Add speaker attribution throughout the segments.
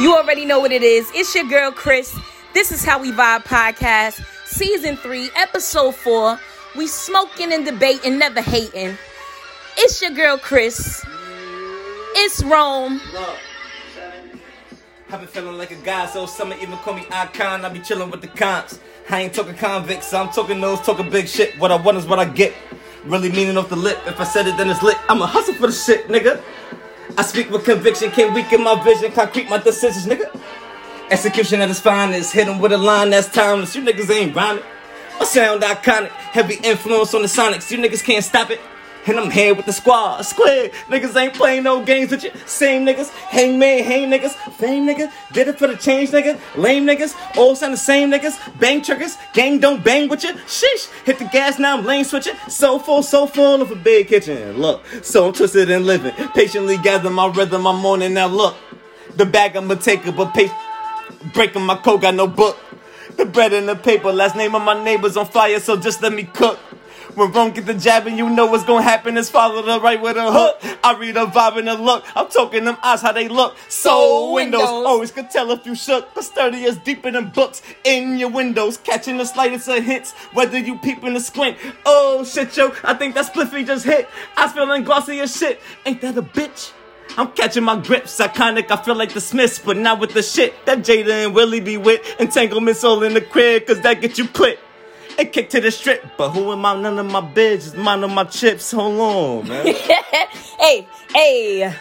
Speaker 1: You already know what it is. It's your girl, Chris. This is How We Vibe Podcast, Season 3, Episode 4. We smoking and debating, never hating. It's your girl, Chris. It's Rome.
Speaker 2: I've been feeling like a guy, so some even call me icon. I be chilling with the cons. I ain't talking convicts, I'm talking those talking big shit. What I want is what I get. Really meaning off the lip. If I said it, then it's lit. I'ma hustle for the shit, nigga. I speak with conviction, can't weaken my vision, concrete my decisions, nigga. Execution at its finest, hit 'em with a line that's timeless. You niggas ain't rhyming. I sound iconic, heavy influence on the sonics. You niggas can't stop it. And I'm here with the squad, square. Niggas ain't playing no games with you. Same niggas, hangman, hang niggas, fame nigga. Did it for the change nigga. Lame niggas, all sound the same niggas. Bang triggers, gang don't bang with you. Sheesh, hit the gas now I'm lane switching. So full, so full of a big kitchen. Look, so I'm twisted and living. Patiently gather my rhythm, I'm on it now. Look, the bag I'ma take it, but pay. Breaking my code, got no book. The bread and the paper, last name of my neighbors on fire, so just let me cook. When Rome get the jab and you know what's gonna happen is follow the right with a hook. I read a vibe and a look. I'm talking them eyes how they look. Soul windows.
Speaker 1: windows.
Speaker 2: Always could tell if you shook. The sturdy is deeper than books in your windows. Catching the slightest of hints. Whether you peeping the squint. Oh shit, yo. I think that spliffy just hit. I feeling glossy as shit. Ain't that a bitch? I'm catching my grips, iconic. I feel like the Smiths, but not with the shit that Jada and Willie be with. Entanglements all in the crib, cause that get you clipped. And kick to the strip, but who am I? None of my bitches, mine of my chips. Hold on, man.
Speaker 1: hey, hey.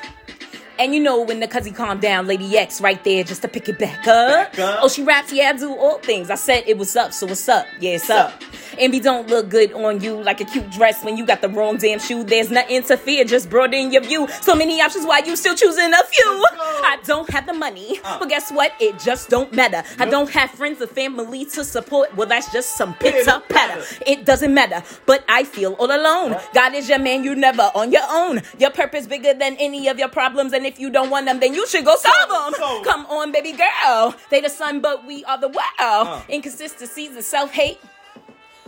Speaker 1: And you know when the cuzzy calmed down, Lady X right there just to pick it back up.
Speaker 2: Back up.
Speaker 1: Oh, she raps, yeah, I do all things. I said it was up, so what's up? Yeah, it's up. Envy don't look good on you like a cute dress when you got the wrong damn shoe. There's nothing to fear, just broaden your view. So many options, why you still choosing a few? I don't have the money,
Speaker 2: Uh.
Speaker 1: but guess what? It just don't matter. I don't have friends or family to support. Well, that's just some pitter patter. It doesn't matter, but I feel all alone. God is your man, you never on your own. Your purpose bigger than any of your problems, and if you don't want them, then you should go solve them.
Speaker 2: so-
Speaker 1: Come on, baby girl. They the sun, but we are the world.
Speaker 2: Uh.
Speaker 1: Inconsistencies and self hate.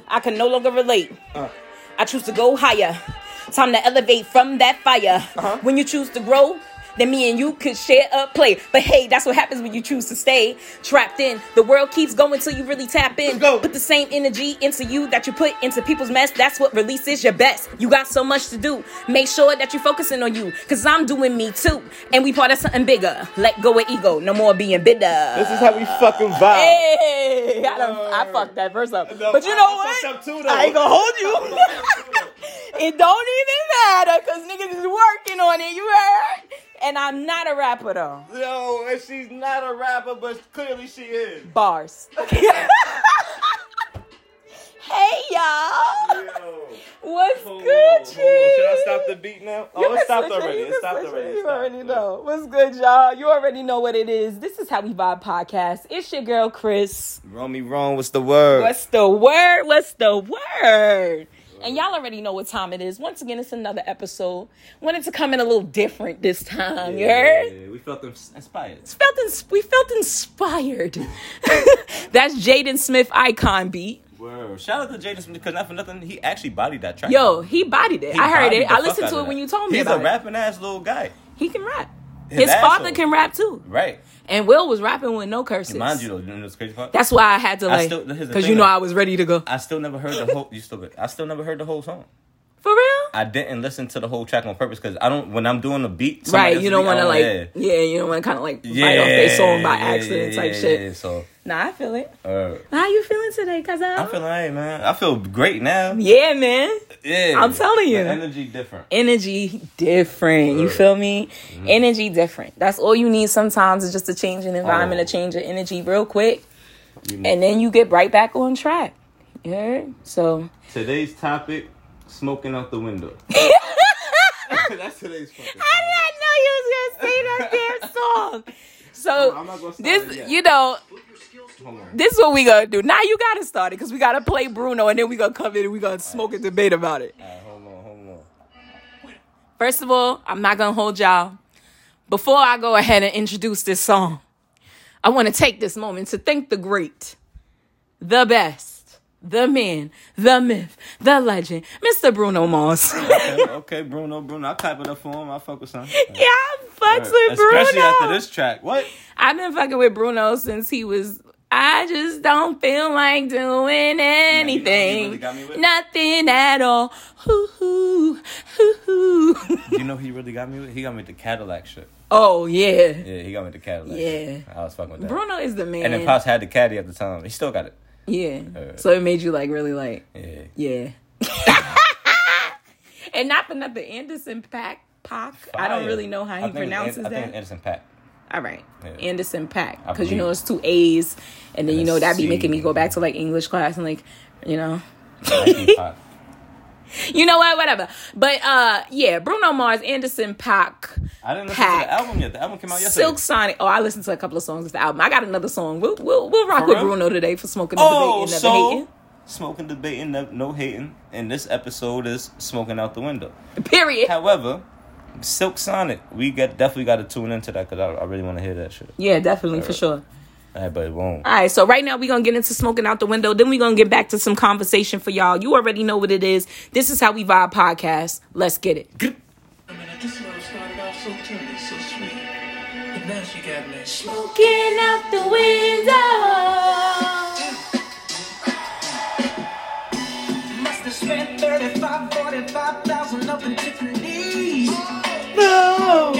Speaker 1: I can no longer relate.
Speaker 2: Uh.
Speaker 1: I choose to go higher. Time to elevate from that fire.
Speaker 2: Uh-huh.
Speaker 1: When you choose to grow, then me and you could share a play. But hey, that's what happens when you choose to stay trapped in. The world keeps going till you really tap in.
Speaker 2: Go.
Speaker 1: Put the same energy into you that you put into people's mess. That's what releases your best. You got so much to do. Make sure that you're focusing on you. Cause I'm doing me too. And we part of something bigger. Let go of ego. No more being bitter.
Speaker 2: This is how we fucking vibe.
Speaker 1: Hey, I, done, I fucked that verse up.
Speaker 2: No,
Speaker 1: but you know
Speaker 2: I
Speaker 1: what?
Speaker 2: too.
Speaker 1: I ain't gonna hold you. it don't even matter because niggas is working on it. You heard? And I'm not a rapper though.
Speaker 2: No, and she's not a rapper, but clearly she is.
Speaker 1: Bars. hey y'all.
Speaker 2: Yo.
Speaker 1: What's
Speaker 2: Hold
Speaker 1: good,
Speaker 2: on, hold on.
Speaker 1: G?
Speaker 2: Should I stop the beat now? Oh,
Speaker 1: You
Speaker 2: it stopped
Speaker 1: switch it.
Speaker 2: already. It stopped already.
Speaker 1: it.
Speaker 2: It
Speaker 1: You
Speaker 2: stopped.
Speaker 1: already know. What's good, y'all? You already know what it is. This is how we vibe podcast. It's your girl Chris.
Speaker 2: Romy wrong. What's the word?
Speaker 1: What's the word? What's the word? And y'all already know what time it is. Once again, it's another episode. Wanted to come in a little different this time. You heard?
Speaker 2: Yeah, we felt ins- inspired.
Speaker 1: Felt ins- we felt inspired. That's Jaden Smith icon beat.
Speaker 2: Word. Shout out to Jaden Smith because not for nothing, he actually bodied that track.
Speaker 1: Yo, he bodied it.
Speaker 2: He
Speaker 1: I heard it. I listened to it when you told me
Speaker 2: He's a rapping ass little guy.
Speaker 1: He can rap.
Speaker 2: His
Speaker 1: His, father can rap too.
Speaker 2: Right.
Speaker 1: And Will was rapping with no curses.
Speaker 2: Mind you though, you know what's crazy part?
Speaker 1: That's why I had to like, because you know
Speaker 2: though.
Speaker 1: I was ready to go.
Speaker 2: I still never heard the whole. You still? I still never heard the whole song.
Speaker 1: For real?
Speaker 2: I didn't listen to the whole track on purpose because I don't. When I'm doing a beat,
Speaker 1: Right, you don't want to like,
Speaker 2: yeah.
Speaker 1: yeah, you don't want to kind of like bite
Speaker 2: Yeah,
Speaker 1: off their song by
Speaker 2: yeah,
Speaker 1: accident
Speaker 2: yeah,
Speaker 1: type
Speaker 2: yeah,
Speaker 1: shit.
Speaker 2: yeah, So,
Speaker 1: Nah, I feel it.
Speaker 2: uh,
Speaker 1: How you feeling today, cuz
Speaker 2: I'm feeling alright, man. I feel great now.
Speaker 1: Yeah, man.
Speaker 2: Yeah,
Speaker 1: I'm telling you.
Speaker 2: The energy different.
Speaker 1: Energy different. You feel me?
Speaker 2: Mm-hmm.
Speaker 1: Energy different. That's all you need sometimes is just to change an environment,
Speaker 2: Oh.
Speaker 1: to change your energy real quick,
Speaker 2: You know.
Speaker 1: and then you get right back on track. You heard? So
Speaker 2: Today's topic: smoking out the window. That's today's fucking.
Speaker 1: I did not know you was gonna say that damn song. So
Speaker 2: I'm not gonna start it
Speaker 1: this, you know, this is what we gonna do. Now you gotta start it because we gotta play Bruno, and then we gonna come in and we gonna smoke and debate about it.
Speaker 2: Hold on, hold on.
Speaker 1: First of all, I'm not gonna hold y'all. Before I go ahead and introduce this song, I want to take this moment to thank the great, the best, the man, the myth, the legend, Mr. Bruno Mars.
Speaker 2: Okay, okay, Bruno, Bruno. I'll clap it up for him. I'll fuck with something.
Speaker 1: yeah, I fucks with Bruno.
Speaker 2: Especially after this track. What?
Speaker 1: I've been fucking with Bruno since he was. I just don't feel like doing anything.
Speaker 2: really got me with?
Speaker 1: Nothing at all. Hoo hoo hoo hoo.
Speaker 2: You know he really got me with? He got me with the Cadillac shit.
Speaker 1: Oh yeah.
Speaker 2: Yeah, he got me the Cadillac.
Speaker 1: Yeah.
Speaker 2: I was fucking with that.
Speaker 1: Bruno is the man.
Speaker 2: And then Pops had the caddy at the time. He still got it.
Speaker 1: Yeah.
Speaker 2: Uh,
Speaker 1: So it made you like really like
Speaker 2: Yeah.
Speaker 1: yeah. and not for nothing, Anderson Pack. Pac. I don't really know how
Speaker 2: I
Speaker 1: he
Speaker 2: think it's
Speaker 1: pronounces
Speaker 2: An- I think
Speaker 1: that.
Speaker 2: Anderson Pack.
Speaker 1: All right,
Speaker 2: Yeah.
Speaker 1: Anderson Pack, because you know
Speaker 2: believe.
Speaker 1: it's two A's, and then
Speaker 2: And
Speaker 1: you know that'd be
Speaker 2: C.
Speaker 1: making me go back to like English class and like, you know,
Speaker 2: Nike Pac.
Speaker 1: you know what, whatever. But uh, yeah, Bruno Mars, Anderson Pack,
Speaker 2: I didn't listen
Speaker 1: Pac.
Speaker 2: to the album yet. The album came out yesterday.
Speaker 1: Silk Sonic. Oh, I listened to a couple of songs of the album. I got another song. We'll we'll, we'll rock
Speaker 2: For
Speaker 1: with
Speaker 2: real?
Speaker 1: Bruno today for smoking the
Speaker 2: Oh,
Speaker 1: debate and never
Speaker 2: so
Speaker 1: hating.
Speaker 2: smoking, debating, no, no hating. And this episode is smoking out the window.
Speaker 1: Period.
Speaker 2: However, Silk Sonic, we got definitely got to tune into that because I, I really want to hear that shit.
Speaker 1: Yeah, definitely for sure.
Speaker 2: All right, but it won't.
Speaker 1: All right, so right now we're gonna get into smoking out the window. Then we're gonna get back to some conversation for y'all. You already know what it is. This is how we vibe podcast. Let's get it.
Speaker 3: I mean, I just love started off so tender, so sweet. But now she got me.
Speaker 1: Smoking out the window.
Speaker 3: Must have spent 35, 45,000 up in Tiffany's.
Speaker 2: No.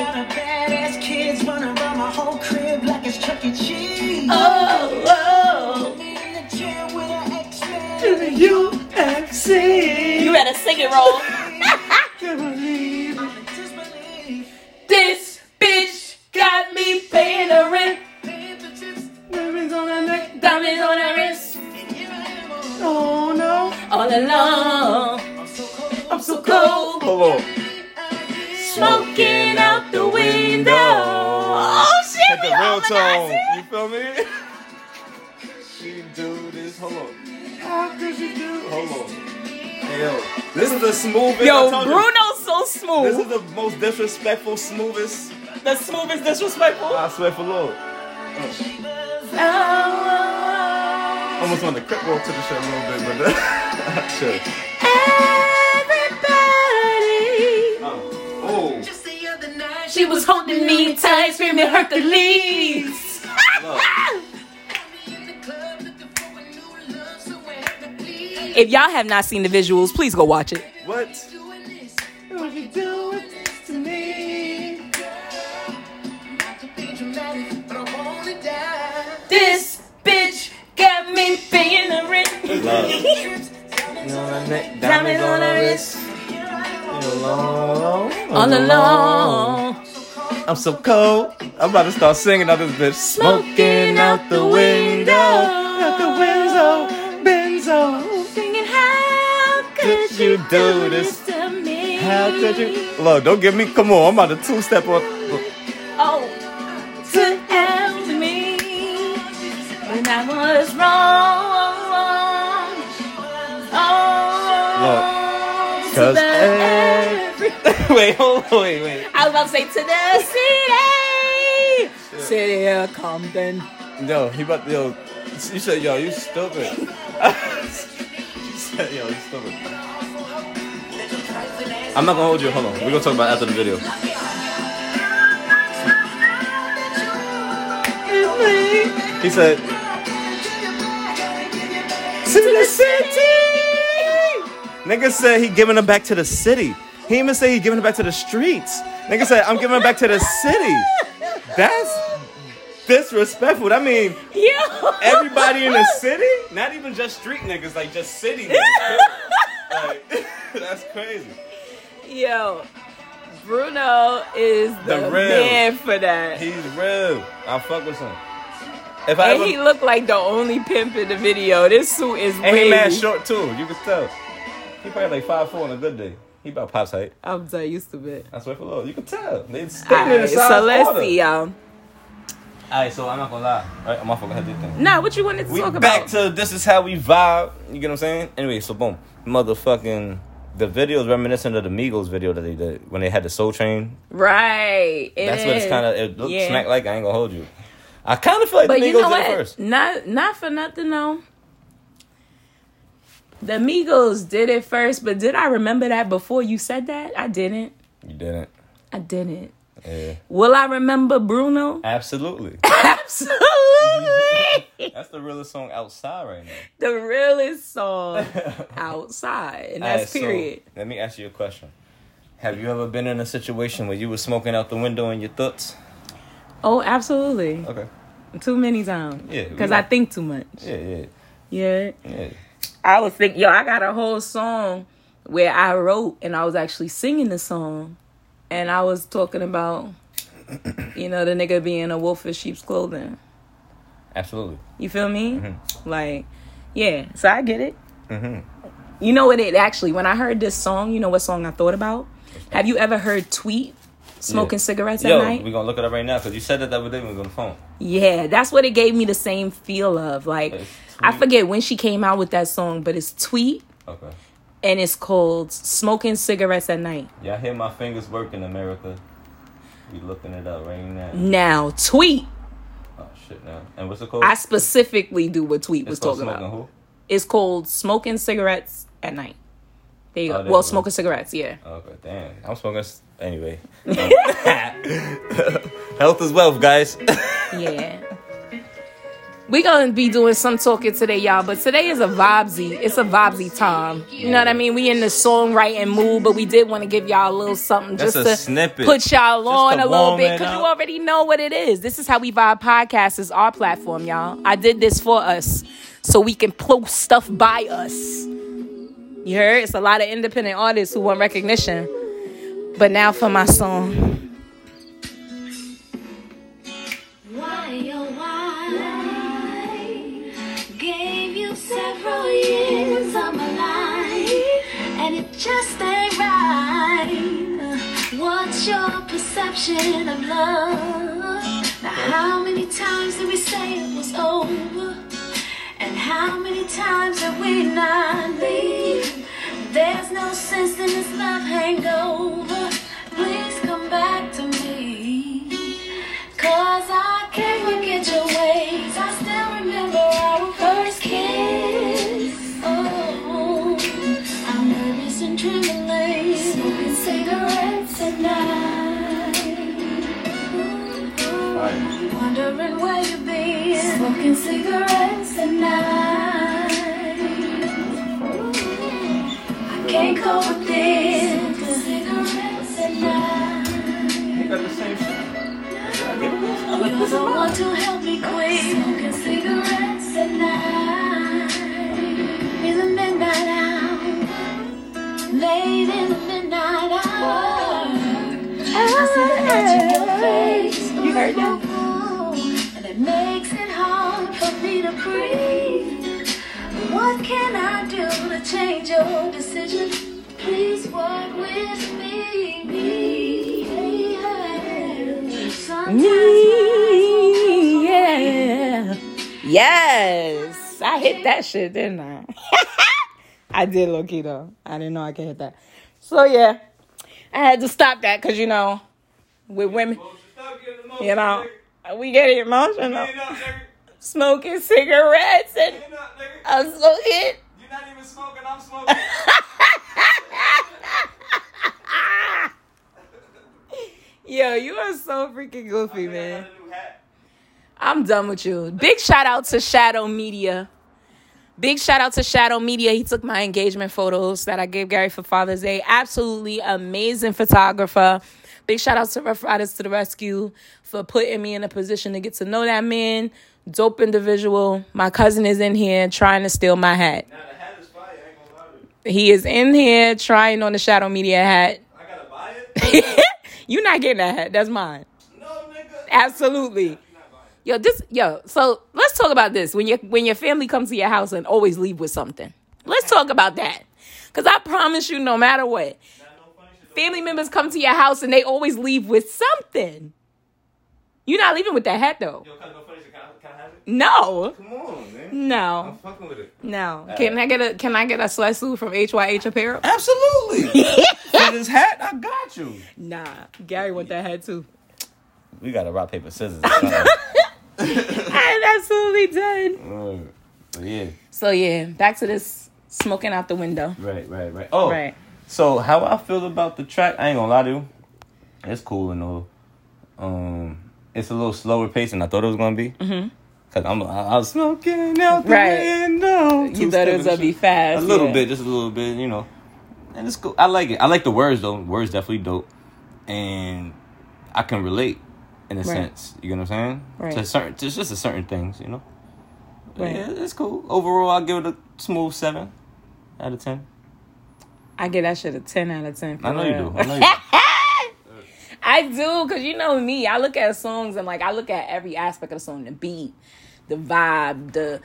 Speaker 3: Chuck E. Cheese.
Speaker 1: Oh, oh.
Speaker 3: In the gym with an X-Men.
Speaker 2: UFC.
Speaker 1: You better sing it, roll.
Speaker 2: Can't believe it.
Speaker 3: I'm in disbelief.
Speaker 1: this bitch got me paying the rent.
Speaker 3: The
Speaker 2: Diamonds on her neck.
Speaker 1: Diamonds on her wrist.
Speaker 3: and here I am. oh,
Speaker 2: Oh no.
Speaker 1: All alone.
Speaker 3: I'm so cold.
Speaker 1: I'm so cold.
Speaker 2: Hold on.
Speaker 1: Smoking out the window.
Speaker 2: The real tone. You feel me? she do this. Hold on. How could she do? Hold on. Hey yo, this is the smoothest. I
Speaker 1: Yo. Bruno's so smooth.
Speaker 2: This is the most disrespectful, smoothest.
Speaker 1: The smoothest disrespectful.
Speaker 2: I swear for Lord.
Speaker 1: Oh,
Speaker 2: Almost want to crip walk to the show a little bit, but
Speaker 3: that's uh, sure.
Speaker 1: She was holding me tight, screaming Hercules.
Speaker 2: look.
Speaker 3: in the club looking for a new love, so I had to please.
Speaker 1: If y'all have not seen the visuals, please go watch it.
Speaker 2: What?
Speaker 3: Doing this,
Speaker 2: What you doing to me?
Speaker 3: not to be dramatic, but I wanna die.
Speaker 1: This bitch got me paying the rent.
Speaker 2: Love.
Speaker 3: Trips, diamonds on.
Speaker 1: Diamonds on her wrist.
Speaker 3: Here I
Speaker 1: All alone.
Speaker 2: I'm so cold. I'm about to start singing out this bitch.
Speaker 1: Smoking out the window.
Speaker 2: Out the window. Benzo.
Speaker 1: Singing, how could
Speaker 2: you do this?
Speaker 1: to me?
Speaker 2: How could you? Look, don't give me. Come on, I'm about to two step on.
Speaker 1: Oh, to help me when I was wrong. Oh, to
Speaker 2: 'cause every- wait, hold on, wait, wait.
Speaker 1: I was about to say to the city, city of Compton.
Speaker 2: Yo, he about yo. You said yo, you stupid. you said yo, you stupid. I'm not gonna hold you. Hold on. We're gonna talk about it after the video. He said, to the city. Nigga said he giving them back to the city. He even say he giving it back to the streets. Nigga said I'm giving it back to the city. That's disrespectful. I mean,
Speaker 1: Yo,
Speaker 2: everybody in the city, not even just street niggas, like just city niggas. like, that's crazy.
Speaker 1: Yo, Bruno is the,
Speaker 2: The
Speaker 1: man for that.
Speaker 2: He's real. I fuck with him. If I
Speaker 1: and
Speaker 2: ever,
Speaker 1: he looked like the only pimp in the video. This suit is
Speaker 2: and
Speaker 1: wavy.
Speaker 2: he mad short too. You can tell. He probably like five four on a good day. He about pops height.
Speaker 1: I'm so used to it.
Speaker 2: I swear for Lord. You can tell. They standing
Speaker 1: All
Speaker 2: in the
Speaker 1: right,
Speaker 2: size
Speaker 1: so let's
Speaker 2: order.
Speaker 1: see, y'all.
Speaker 2: Alright, so I'm not gonna lie. Alright, I'm off. Go ahead, do your thing.
Speaker 1: Nah, what you wanted to talk about?
Speaker 2: We
Speaker 1: talk
Speaker 2: back
Speaker 1: about?
Speaker 2: to this is how we vibe. You get what I'm saying? Anyway, so boom, motherfucking. The video is reminiscent of the Migos video that they did when they had the Soul Train.
Speaker 1: right. it
Speaker 2: That's what it's
Speaker 1: is.
Speaker 2: kind of. It looks
Speaker 1: Yeah.
Speaker 2: smack like. I ain't gonna hold you. I kind of feel like
Speaker 1: But
Speaker 2: the
Speaker 1: you
Speaker 2: Migos
Speaker 1: know
Speaker 2: did it
Speaker 1: what?
Speaker 2: first.
Speaker 1: Not not for nothing though. The Migos did it first, but did I remember that before you said that? I didn't.
Speaker 2: You didn't.
Speaker 1: I didn't.
Speaker 2: Yeah.
Speaker 1: Will I remember Bruno?
Speaker 2: Absolutely.
Speaker 1: Absolutely.
Speaker 2: That's the realest song outside right now.
Speaker 1: the realest song outside. And that's
Speaker 2: Alright, so,
Speaker 1: period.
Speaker 2: let me ask you a question. Have you ever been in a situation where you were smoking out the window in your thoughts?
Speaker 1: oh, absolutely.
Speaker 2: Okay.
Speaker 1: Too many times.
Speaker 2: Yeah,
Speaker 1: Because I think too much.
Speaker 2: Yeah, yeah,
Speaker 1: Yeah.
Speaker 2: yeah.
Speaker 1: I was thinking, yo, I got a whole song where I wrote and I was actually singing the song. And I was talking about, you know, the nigga being a wolf in sheep's clothing.
Speaker 2: Absolutely.
Speaker 1: You feel me?
Speaker 2: Mm-hmm.
Speaker 1: Like, yeah. So I get it.
Speaker 2: Mhm.
Speaker 1: You know what? It actually, when I heard this song, you know what song I thought about? Have you ever heard Tweet smoking
Speaker 2: Yeah.
Speaker 1: cigarettes
Speaker 2: Yo,
Speaker 1: at night?
Speaker 2: we're gonna look it up right now because you said that the other day when we was on the phone.
Speaker 1: Yeah, that's what it gave me the same feel of. Like, I forget when she came out with that song, but it's Tweet
Speaker 2: Okay.
Speaker 1: and it's called Smoking Cigarettes at Night.
Speaker 2: Y'all hear my fingers working, America? We looking it up right now.
Speaker 1: Now, Tweet,
Speaker 2: Oh shit, now. And what's it called?
Speaker 1: I specifically do what Tweet was
Speaker 2: it's called
Speaker 1: talking about.
Speaker 2: who?
Speaker 1: It's called Smoking Cigarettes at Night. There you
Speaker 2: Oh,
Speaker 1: go.
Speaker 2: there
Speaker 1: well, smoking cigarettes, yeah.
Speaker 2: Okay, damn. I'm smoking. Anyway. Health is wealth, guys.
Speaker 1: Yeah. We gonna be doing some talking today, y'all. But today is a vibesy. It's a vibesy time. You know what I mean? We in the songwriting mood, but we did want to give y'all a little something
Speaker 2: That's
Speaker 1: just to
Speaker 2: snippet.
Speaker 1: put y'all
Speaker 2: Just
Speaker 1: on a little bit because you already know what it is. This is how we vibe podcast is our platform, y'all. I did this for us so we can post stuff by us. You heard? It's a lot of independent artists who want recognition. But now for my song.
Speaker 4: Just ain't right. What's your perception of love? Now, how many times did we say it was over? And how many times did we not leave? There's no sense in this love hangover. Please come back to me. Cause I can't forget your ways. I still remember our first kiss. Wondering where you've been. Smoking cigarettes at night. I can't cope with this. Smoking cigarettes at night.
Speaker 2: You got the same shit.
Speaker 4: You're the one to help me quit smoking cigarettes at night. In the midnight hour, late in the midnight hour. I see the edge in your face.
Speaker 1: You heard that?
Speaker 4: And it makes it hard for me to breathe. What can I do to change your decision? Please work with me. Sometimes
Speaker 1: Me, yeah. Yes. I hit that shit, didn't I? I did low key though. I didn't know I could hit that. So yeah. I had to stop that because you know, with women, you know, we get emotional. Smoking cigarettes and I'm hit.
Speaker 2: You're not even smoking, I'm smoking.
Speaker 1: Yo, you are so freaking goofy, man. I'm done with you. Big shout out to Shadow Media. Big shout out to Shadow Media. He took my engagement photos that I gave Gary for Father's Day. Absolutely amazing photographer. Big shout out to Rough Riders to the Rescue for putting me in a position to get to know that man. Dope individual. My cousin is in here trying to steal my hat.
Speaker 2: Nah, hat is fire, I ain't gonna lie to you.
Speaker 1: He is in here trying on the Shadow Media hat.
Speaker 2: I gotta buy it?
Speaker 1: you not getting that hat. That's mine.
Speaker 2: No, nigga.
Speaker 1: Absolutely. Yo, this yo, so let's talk about this. When your when your family comes to your house and always leave with something. Let's talk about that. Cause I promise you, no matter what, family members come to your house and they always leave with something. You're not leaving with that hat though.
Speaker 2: Yo, can I go funny shit? Can I, can I?
Speaker 1: No.
Speaker 2: Come on, man.
Speaker 1: No.
Speaker 2: I'm fucking with it.
Speaker 1: No. Can I get a can I get a sweatsuit from HYH Apparel?
Speaker 2: Absolutely. For this hat, I got you.
Speaker 1: Nah. Gary want that hat too.
Speaker 2: We got to rock, paper, scissors.
Speaker 1: I'm absolutely done.
Speaker 2: But yeah,
Speaker 1: So yeah, back to this smoking out the window.
Speaker 2: right, right, right. Oh,
Speaker 1: Right.
Speaker 2: So how I feel about the track, I ain't gonna lie to you. It's cool and all. Um, it's a little slower pace than I thought it was gonna be. Mm-hmm. Cause I'm I, I was smoking out the
Speaker 1: Right.
Speaker 2: window.
Speaker 1: You thought it was gonna be fast.
Speaker 2: A little
Speaker 1: yeah.
Speaker 2: bit, just a little bit, you know. And it's cool. I like it. I like the words though. Words definitely dope, and I can relate in a
Speaker 1: Right.
Speaker 2: sense. You know what I'm saying?
Speaker 1: Right.
Speaker 2: To certain, to just to certain things, you know.
Speaker 1: Right.
Speaker 2: Yeah, it's cool. Overall, I give it a smooth seven out of ten.
Speaker 1: I give that shit a ten out of ten. For
Speaker 2: I know you do. I know you do.
Speaker 1: I do, cause you know me. I look at songs and like I look at every aspect of the song: the beat, the vibe, the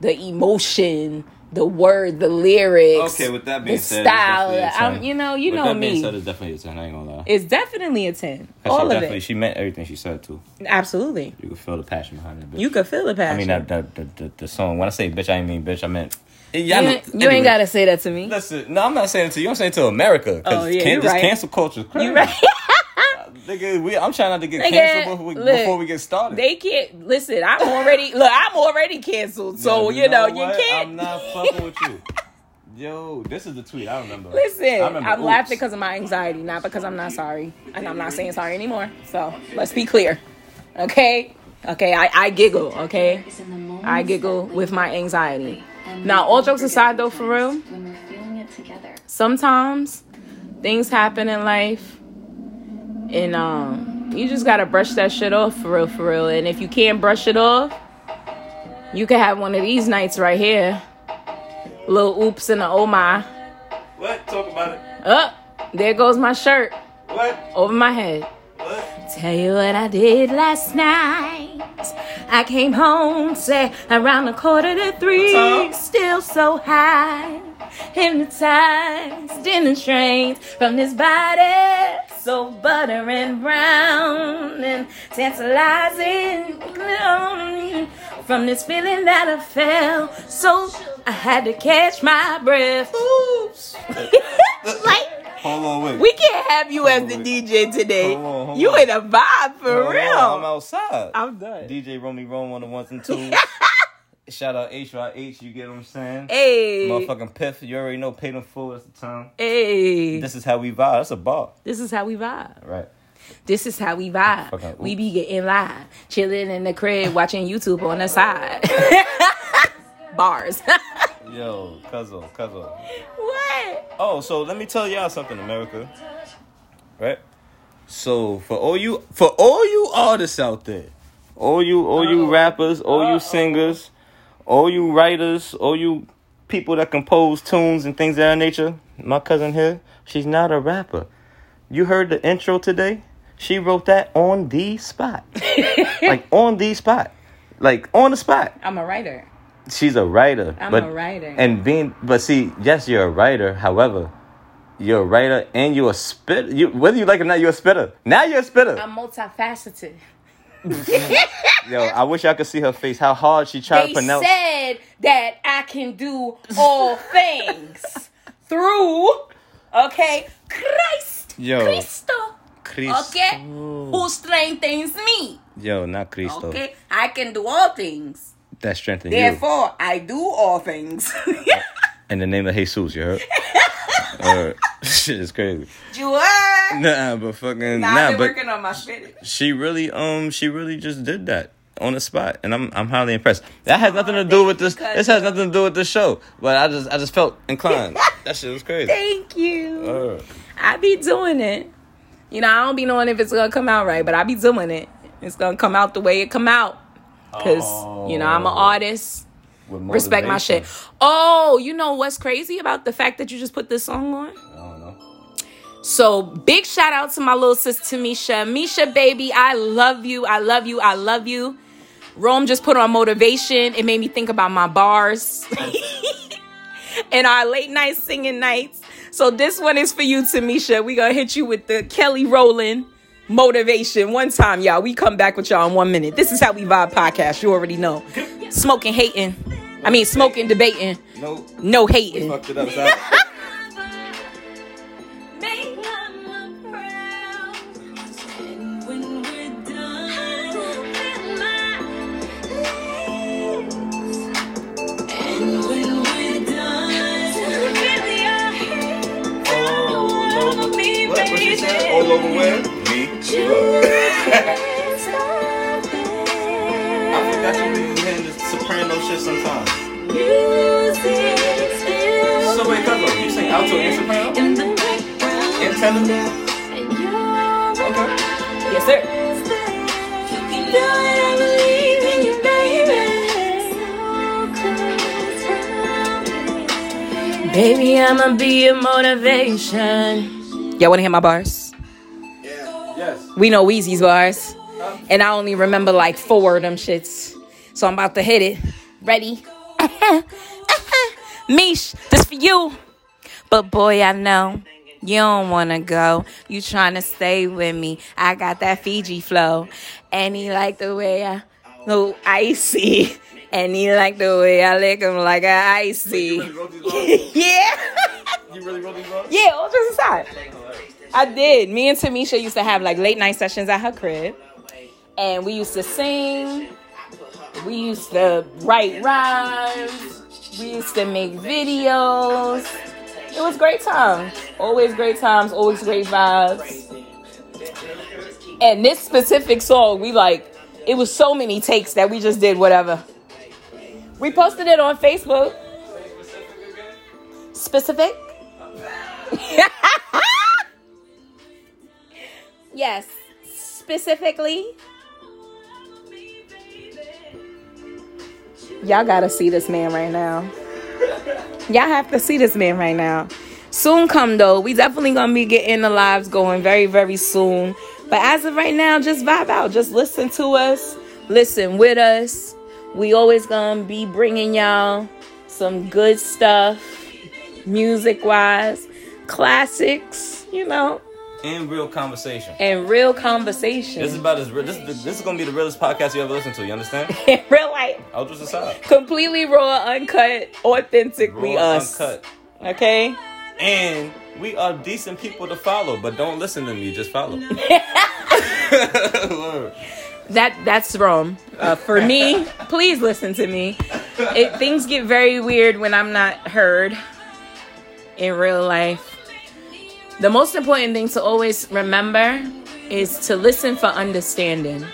Speaker 1: the emotion, the word, the lyrics.
Speaker 2: Okay, with that being
Speaker 1: the
Speaker 2: said,
Speaker 1: style.
Speaker 2: definitely a 10.
Speaker 1: I'm, you know, you
Speaker 2: with
Speaker 1: know
Speaker 2: that being
Speaker 1: me.
Speaker 2: said, it's definitely a ten. I ain't gonna lie.
Speaker 1: it's definitely a ten. All
Speaker 2: she
Speaker 1: of it.
Speaker 2: She meant everything she said too.
Speaker 1: Absolutely.
Speaker 2: You could feel the passion behind it. Bitch.
Speaker 1: You could feel the passion.
Speaker 2: I mean, that, that, the, the, the song. When I say bitch, I ain't mean bitch. I meant.
Speaker 1: you,
Speaker 2: Yeah, know-
Speaker 1: ain't- you ain't gotta say that to me.
Speaker 2: Listen, no, I'm not saying it to you. I'm saying it to America.
Speaker 1: Oh, yeah,
Speaker 2: can, this
Speaker 1: right.
Speaker 2: cancel culture. is crazy.
Speaker 1: You right?
Speaker 2: Nigga, we, I'm trying not to get
Speaker 1: Nigga,
Speaker 2: canceled before, we-
Speaker 1: look,
Speaker 2: before we get started.
Speaker 1: they can't listen. I'm already look. I'm already canceled. So
Speaker 2: Yo,
Speaker 1: you know, you can't.
Speaker 2: I'm not fucking with you. Yo, this is the tweet. I remember.
Speaker 1: Listen,
Speaker 2: I remember,
Speaker 1: I'm
Speaker 2: oops.
Speaker 1: laughing because of my anxiety, not because I'm not sorry, and I'm not saying sorry anymore. So let's be clear, okay? Okay, I, I giggle, okay? I giggle with my anxiety. Now, all jokes aside, though, for real,
Speaker 4: When we're feeling it together.
Speaker 1: sometimes things happen in life, and um, you just gotta brush that shit off for real, for real. And if you can't brush it off, you can have one of these nights right here. Little oops and a oh my.
Speaker 2: What? Talk about it.
Speaker 1: Up, there goes my shirt
Speaker 2: What?
Speaker 1: over my head.
Speaker 2: What?
Speaker 1: Tell you what I did last night. I came home, say around a quarter to three, still so high, hypnotized in the train from this body, so butter and brown and tantalizing. From this feeling that I felt, so I had to catch my breath. Oops. like
Speaker 2: Hold on, wait.
Speaker 1: we can't have you as the DJ today.
Speaker 2: Hold on, hold
Speaker 1: you
Speaker 2: on.
Speaker 1: in a vibe for
Speaker 2: Hold on,
Speaker 1: real.
Speaker 2: I'm outside.
Speaker 1: I'm done.
Speaker 2: DJ Romy Rome on the ones and twos. Shout out H Y H, you get what I'm saying?
Speaker 1: Hey,
Speaker 2: Motherfucking Piff, you already know, paid them full, that's the time.
Speaker 1: hey.
Speaker 2: This is how we vibe. That's a bar.
Speaker 1: This is how we vibe.
Speaker 2: Right.
Speaker 1: This is how we vibe.
Speaker 2: Fucking
Speaker 1: We be getting live, chilling in the crib, watching YouTube on the side. Bars.
Speaker 2: Yo, Cuzzo, Cuzzo.
Speaker 1: what?
Speaker 2: Oh, so let me tell y'all something, America. Right? So for all you for all you artists out there, all you all you rappers, all you singers, all you writers, all you people that compose tunes and things of that nature, my cousin here, she's not a rapper. You heard the intro today? She wrote that on the spot. like on the spot. Like on the spot.
Speaker 1: I'm a writer.
Speaker 2: She's a writer.
Speaker 1: I'm
Speaker 2: but,
Speaker 1: a writer.
Speaker 2: And being, but see, yes, you're a writer. However, you're a writer and you're a spitter. You, whether you like it or not, you're a spitter. Now you're a spitter.
Speaker 1: I'm multifaceted.
Speaker 2: Yo, I wish I could see her face. How hard she tried
Speaker 1: They
Speaker 2: to pronounce.
Speaker 1: said that I can do all things through, okay, Christ.
Speaker 2: Yo.
Speaker 1: Cristo.
Speaker 2: Cristo.
Speaker 1: Okay? Who strengthens me.
Speaker 2: Yo, not Cristo.
Speaker 1: Okay? I can do all things.
Speaker 2: That strengthened you.
Speaker 1: Therefore, I do all things.
Speaker 2: In the name of Jesus, you heard? Alright. Shit is crazy.
Speaker 1: you heard?
Speaker 2: Nah, but fucking
Speaker 1: Nah,
Speaker 2: nah,
Speaker 1: I've been
Speaker 2: but
Speaker 1: working on my spirit.
Speaker 2: she really um she really just did that on the spot and I'm I'm highly impressed. That has nothing to do with this this has nothing to do with the show. But I just I just felt inclined. that shit was crazy.
Speaker 1: Thank you.
Speaker 2: Uh,
Speaker 1: I be doing it. You know, I don't be knowing if it's gonna come out right, but I be doing it. It's gonna come out the way it come out. Cause you know I'm an
Speaker 2: Oh.
Speaker 1: artist. Respect my shit. Oh, you know what's crazy about the fact that you just put this song on?
Speaker 2: I don't know.
Speaker 1: So big shout out to my little sister Misha. Misha, baby, I love you. I love you. I love you. Rome just put on motivation. It made me think about my bars and our late night singing nights. So this one is for you, Tamisha. We gonna hit you with the Kelly Rowland motivation one time, y'all. We come back with y'all in one minute. This is how we vibe podcast. You already know. Smoking, hating. I mean, smoking, debating.
Speaker 2: No,
Speaker 1: No hating.
Speaker 2: fucked it up. Sorry.
Speaker 4: Make mama you.
Speaker 2: I
Speaker 4: forgot you
Speaker 2: be hearing the soprano
Speaker 4: shit
Speaker 2: sometimes. So wait, Cuzzo,
Speaker 4: you sing
Speaker 2: alto and soprano? And tenor? Okay.
Speaker 1: Yes, sir.
Speaker 4: Baby,
Speaker 1: I'ma be your motivation. Y'all wanna hear my bars? We know Weezy's bars. And I only remember like four of them shits. So I'm about to hit it. Ready? Mish, this for you. But boy, I know you don't wanna go. You tryna stay with me. I got that Fiji flow. And he like the way I no icy. And he like the way I lick him like a icy.
Speaker 2: wrote these bars?
Speaker 1: yeah.
Speaker 2: You really wrote these?
Speaker 1: Yeah, all just aside. I did. Me and Tamisha used to have like late night sessions at her crib. And we used to sing. We used to write rhymes. We used to make videos. It was great times. Always great times, always great vibes. And this specific song, we like, it was so many takes that we just did whatever. We posted it on Facebook. Specific? yes, specifically. Y'all gotta see this man right now. Y'all have to see this man right now. Soon come though. We definitely gonna be getting the lives going very, very soon. But as of right now, just vibe out. Just listen to us. Listen with us. We always gonna be bringing y'all some good stuff, music wise, classics, you know,
Speaker 2: In real conversation.
Speaker 1: and real conversation.
Speaker 2: This is about as real. This, this is gonna be the realest podcast you ever listen to. You understand?
Speaker 1: In real life.
Speaker 2: I'll just aside.
Speaker 1: Completely raw, uncut, authentically
Speaker 2: Raw,
Speaker 1: us.
Speaker 2: uncut.
Speaker 1: Okay?
Speaker 2: And we are decent people to follow, but don't listen to me. Just follow.
Speaker 1: That that's wrong. Uh, for me, please listen to me. It, things get very weird when I'm not heard in real life. The most important thing to always remember is to listen for understanding.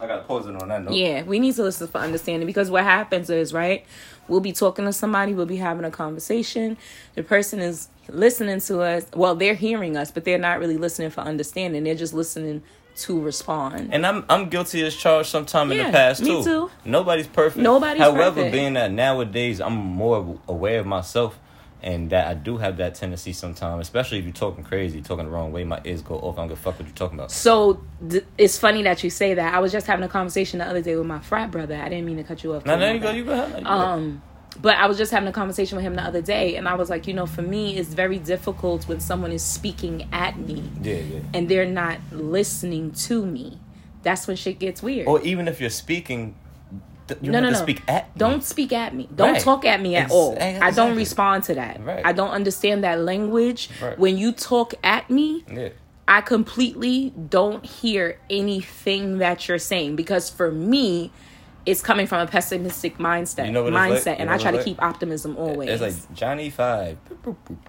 Speaker 2: I gotta on that note.
Speaker 1: Yeah, we need to listen for understanding because what happens is, right? We'll be talking to somebody, we'll be having a conversation. The person is listening to us. Well, they're hearing us, but they're not really listening for understanding. They're just listening to respond.
Speaker 2: And I'm I'm guilty as charged sometime in the past
Speaker 1: me
Speaker 2: too.
Speaker 1: too.
Speaker 2: Nobody's perfect.
Speaker 1: Nobody's perfect.
Speaker 2: However,
Speaker 1: perfect.
Speaker 2: being that nowadays I'm more aware of myself and that I do have that tendency sometimes, especially if you're talking crazy, talking the wrong way, my ears go off. I don't give a fuck what you're talking about.
Speaker 1: So th- it's funny that you say that. I was just having a conversation the other day with my frat brother. I didn't mean to cut you off. Too,
Speaker 2: there you go, you go ahead.
Speaker 1: Um, but I was just having a conversation with him the other day, and I was like, you know, for me, it's very difficult when someone is speaking at me
Speaker 2: yeah, yeah.
Speaker 1: and they're not listening to me. That's when shit gets weird.
Speaker 2: Or even if you're speaking, you
Speaker 1: no, no,
Speaker 2: to
Speaker 1: no.
Speaker 2: speak at me.
Speaker 1: Don't speak at me. Don't
Speaker 2: Right.
Speaker 1: talk at me at
Speaker 2: Ex-
Speaker 1: all. I don't respond to that.
Speaker 2: Right.
Speaker 1: I don't understand that language.
Speaker 2: Right.
Speaker 1: When you talk at me,
Speaker 2: Yeah.
Speaker 1: I completely don't hear anything that you're saying because for me, it's coming from a pessimistic mindset.
Speaker 2: You know what
Speaker 1: mindset,
Speaker 2: like? You
Speaker 1: and
Speaker 2: know
Speaker 1: I try to keep optimism always.
Speaker 2: It's like Johnny Five.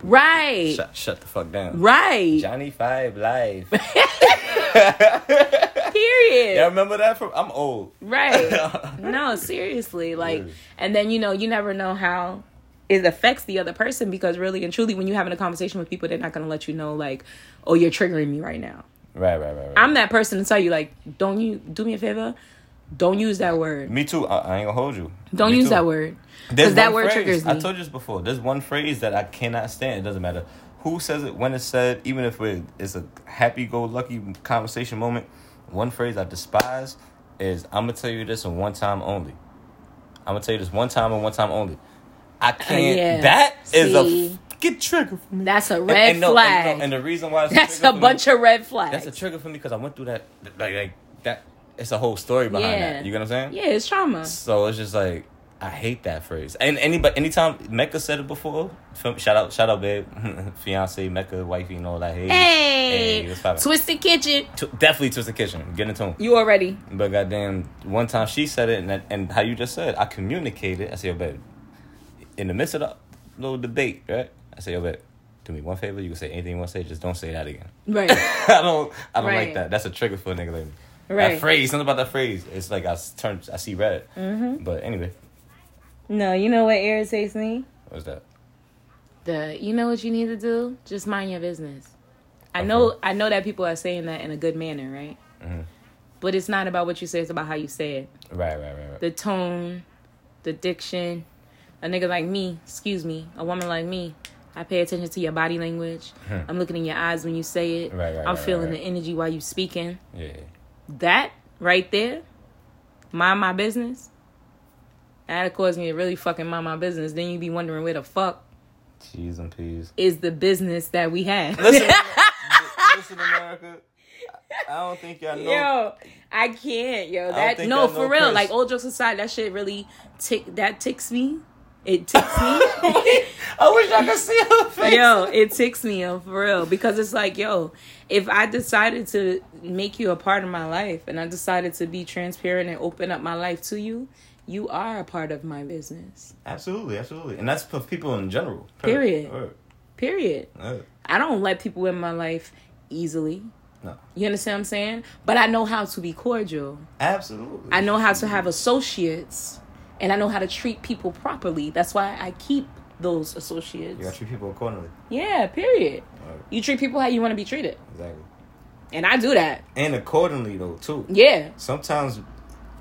Speaker 1: Right,
Speaker 2: Shut, shut the fuck down.
Speaker 1: right.
Speaker 2: Johnny Five live.
Speaker 1: Period.
Speaker 2: Y'all remember that from? I'm old.
Speaker 1: Right. no, seriously. Like, and then, you know, you never know how it affects the other person because really and truly, when you're having a conversation with people, they're not going to let you know, like, oh, you're triggering me right now.
Speaker 2: Right, right, right, right.
Speaker 1: I'm that person to tell you, like, don't you do me a favor? Don't use that word.
Speaker 2: Me too. I, I ain't gonna hold you.
Speaker 1: Don't
Speaker 2: Me
Speaker 1: use
Speaker 2: too.
Speaker 1: that word. Because that word
Speaker 2: phrase,
Speaker 1: triggers me.
Speaker 2: I told you this before. There's one phrase that I cannot stand. It doesn't matter who says it, when it's said, even if it's a happy-go-lucky conversation moment. One phrase I despise is "I'm gonna tell you this in one time only." I'm gonna tell you this one time and one time only. I uh, can't.
Speaker 1: yeah.
Speaker 2: That is
Speaker 1: See?
Speaker 2: a get trigger for me.
Speaker 1: That's a red
Speaker 2: and no,
Speaker 1: flag.
Speaker 2: And, no, and the reason why it's
Speaker 1: That's
Speaker 2: trigger
Speaker 1: a
Speaker 2: for me-
Speaker 1: bunch of red flags.
Speaker 2: That's a trigger for me because I went through that. Like, like. It's a whole story behind
Speaker 1: Yeah.
Speaker 2: that. You get what I'm saying?
Speaker 1: yeah, it's trauma.
Speaker 2: So it's just like I hate that phrase. And anybody, anytime Mecca said it before, shout out, shout out, babe, fiance, Mecca, wifey, and all that. Hey,
Speaker 1: Hey,
Speaker 2: what's poppin'?
Speaker 1: Twisted Kitchen.
Speaker 2: T- definitely twist the kitchen. Get into him.
Speaker 1: You already.
Speaker 2: But goddamn, one time she said it, and and how you just said, I communicated. I said, yo, babe, in the midst of the little debate, right? I said, yo, babe, do me one favor. You can say anything you want to say. Just don't say that again.
Speaker 1: Right.
Speaker 2: I don't, I don't
Speaker 1: Right.
Speaker 2: like that. That's a trigger for a nigga like me.
Speaker 1: Right.
Speaker 2: That phrase, something about that phrase. It's like I turn, I see red.
Speaker 1: Mm-hmm.
Speaker 2: But anyway,
Speaker 1: no, you know what irritates me?
Speaker 2: what's that?
Speaker 1: The you know what you need to do? Just mind your business. I know I know that people are saying that in a good manner, right?
Speaker 2: Mm-hmm.
Speaker 1: But it's not about what you say, it's about how you say it.
Speaker 2: Right, right, right, right.
Speaker 1: The tone, the diction. A nigga like me, excuse me, a woman like me, I pay attention to your body language. I'm looking in your eyes when you say it.
Speaker 2: Hmm. Right, right,
Speaker 1: I'm
Speaker 2: right,
Speaker 1: feeling
Speaker 2: right.
Speaker 1: the energy while you're speaking.
Speaker 2: yeah.
Speaker 1: That right there, mind my business. That'll cause me to really fucking mind my business. Then you'd be wondering where the fuck
Speaker 2: Cheese and peas.
Speaker 1: is the business that we have.
Speaker 2: Listen, listen, America. I don't think y'all know.
Speaker 1: Yo, I can't, yo.
Speaker 2: don't
Speaker 1: That
Speaker 2: think
Speaker 1: no,
Speaker 2: I
Speaker 1: for
Speaker 2: know
Speaker 1: real.
Speaker 2: Chris.
Speaker 1: Like all jokes aside, that shit really tick. That ticks me. It ticks me.
Speaker 2: I wish I could see her face.
Speaker 1: yo, it ticks me, yo, for real. Because it's like, yo, if I decided to make you a part of my life, and I decided to be transparent and open up my life to you, you are a part of my business.
Speaker 2: Absolutely, absolutely, and that's for people in general.
Speaker 1: Period.
Speaker 2: Right.
Speaker 1: Period.
Speaker 2: Right.
Speaker 1: I don't let people in my life easily.
Speaker 2: No,
Speaker 1: You understand what I'm saying? But I know how to be cordial.
Speaker 2: absolutely.
Speaker 1: I know how to have associates and I know how to treat people properly. That's why I keep those associates.
Speaker 2: You gotta treat people accordingly.
Speaker 1: Yeah, period.
Speaker 2: Right.
Speaker 1: You treat people how you want to be treated.
Speaker 2: Exactly.
Speaker 1: And I do that.
Speaker 2: And accordingly though too.
Speaker 1: Yeah.
Speaker 2: Sometimes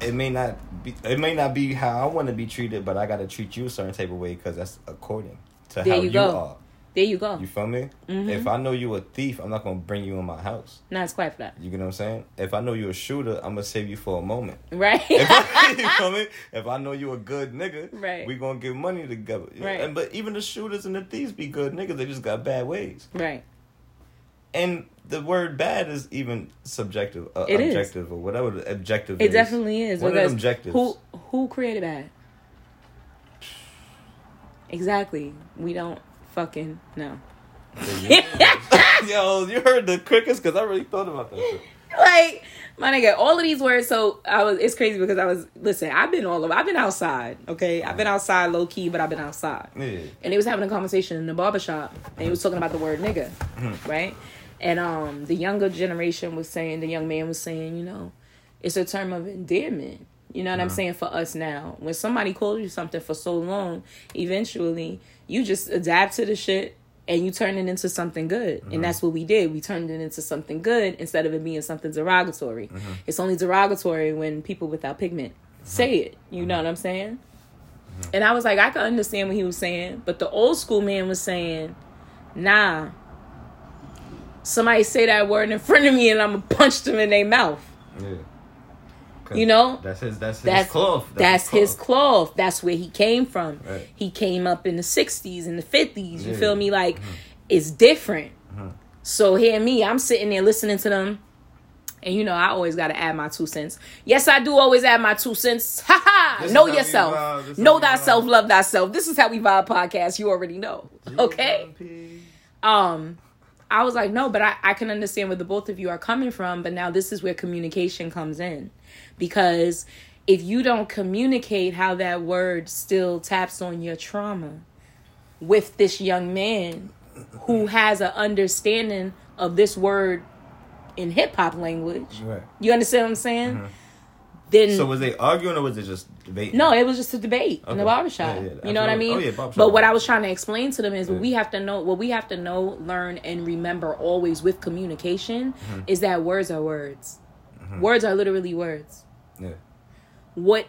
Speaker 2: it may not be it may not be how I want to be treated, but I gotta treat you a certain type of way because that's according to
Speaker 1: There
Speaker 2: how
Speaker 1: you
Speaker 2: you, are.
Speaker 1: There you go.
Speaker 2: You feel me?
Speaker 1: Mm-hmm.
Speaker 2: If I know you a thief, I'm not gonna bring you in my house.
Speaker 1: No, it's quite that.
Speaker 2: You get what I'm saying? If I know you a shooter, I'm gonna save you for a moment.
Speaker 1: Right?
Speaker 2: If I, you feel me? If I know you a good nigga,
Speaker 1: Right.
Speaker 2: we gonna give money together.
Speaker 1: Right.
Speaker 2: And but even the shooters and the thieves be good niggas. They just got bad ways.
Speaker 1: right.
Speaker 2: And the word bad is even subjective, uh,
Speaker 1: It is.
Speaker 2: objective, or whatever the objective
Speaker 1: It
Speaker 2: is.
Speaker 1: definitely is.
Speaker 2: What
Speaker 1: because
Speaker 2: objectives?
Speaker 1: Who who created bad? Exactly. We don't fucking no.
Speaker 2: Yo, you heard the crickets? Because I really thought about that shit.
Speaker 1: like my nigga, all of these words. So I was. It's crazy because I was. Listen, I've been all over. I've been outside. Okay, I've been outside low key, but I've been outside.
Speaker 2: Yeah.
Speaker 1: And they was having a conversation in the barbershop, and he was talking about the word nigga,
Speaker 2: Mm-hmm.
Speaker 1: right? And um, the younger generation was saying, the young man was saying, you know, it's a term of endearment. You know what I'm
Speaker 2: Mm-hmm.
Speaker 1: saying for us now. When somebody calls you something for so long, eventually you just adapt to the shit and you turn it into something good.
Speaker 2: Mm-hmm.
Speaker 1: And that's what we did. We turned it into something good instead of it being something derogatory.
Speaker 2: Mm-hmm.
Speaker 1: It's only derogatory when people without pigment say it. You know what I'm saying? And I was like, I could understand what he was saying, but the old school man was saying, nah. Somebody say that word in front of me and I'm gonna punch them in their mouth.
Speaker 2: Yeah.
Speaker 1: You know?
Speaker 2: that's his. That's his
Speaker 1: That's
Speaker 2: cloth.
Speaker 1: That's, his cloth. That's where he came from.
Speaker 2: Right.
Speaker 1: He came up in the '60s and the '50s. You
Speaker 2: Yeah. Mm-hmm.
Speaker 1: feel me? Like it's different. So here me, I'm sitting there listening to them, and you know I always got to add my two cents. Yes, I do always add my two cents. Ha ha! Know yourself.
Speaker 2: vibe. This is
Speaker 1: Know thyself. Love thyself. This is how we vibe podcast. You already know. Okay um i was like no but I, I can understand where the both of you are coming from but now this is where communication comes in because if you don't communicate how that word still taps on your trauma with this young man who has an understanding of this word in hip-hop language
Speaker 2: Right.
Speaker 1: you understand what i'm saying then
Speaker 2: So was they arguing or was it just debate?
Speaker 1: no, it was just a debate in the
Speaker 2: Okay.
Speaker 1: barbershop.
Speaker 2: Yeah, yeah,
Speaker 1: you know what I mean?
Speaker 2: Oh, yeah.
Speaker 1: But what I was trying to explain to them is what we have to know, what we have to know, learn, and remember always with communication
Speaker 2: Mm-hmm.
Speaker 1: is that words are words. Words are literally words.
Speaker 2: Yeah.
Speaker 1: What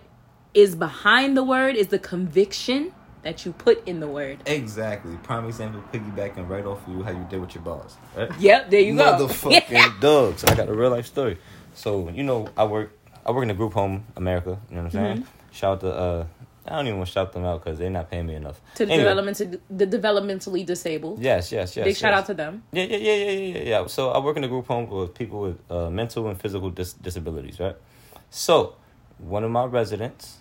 Speaker 1: is behind the word is the conviction that you put in the word.
Speaker 2: Exactly. Prime example, piggybacking right off of you how you did with your boss. Right?
Speaker 1: Yep, there you go.
Speaker 2: Motherfucking dogs. I got a real life story. So you know, I work. I work in a group home, America. You know what I'm saying?
Speaker 1: Mm-hmm.
Speaker 2: Shout out to. Uh, I don't even want to shout them out because they're not paying me enough.
Speaker 1: to the
Speaker 2: Anyway,
Speaker 1: development the developmentally disabled.
Speaker 2: Yes, yes, yes.
Speaker 1: Big shout out to them.
Speaker 2: Yeah, yeah, yeah, yeah, yeah, yeah, yeah. So I work in a group home with people with uh, mental and physical dis- disabilities, right? So one of my residents,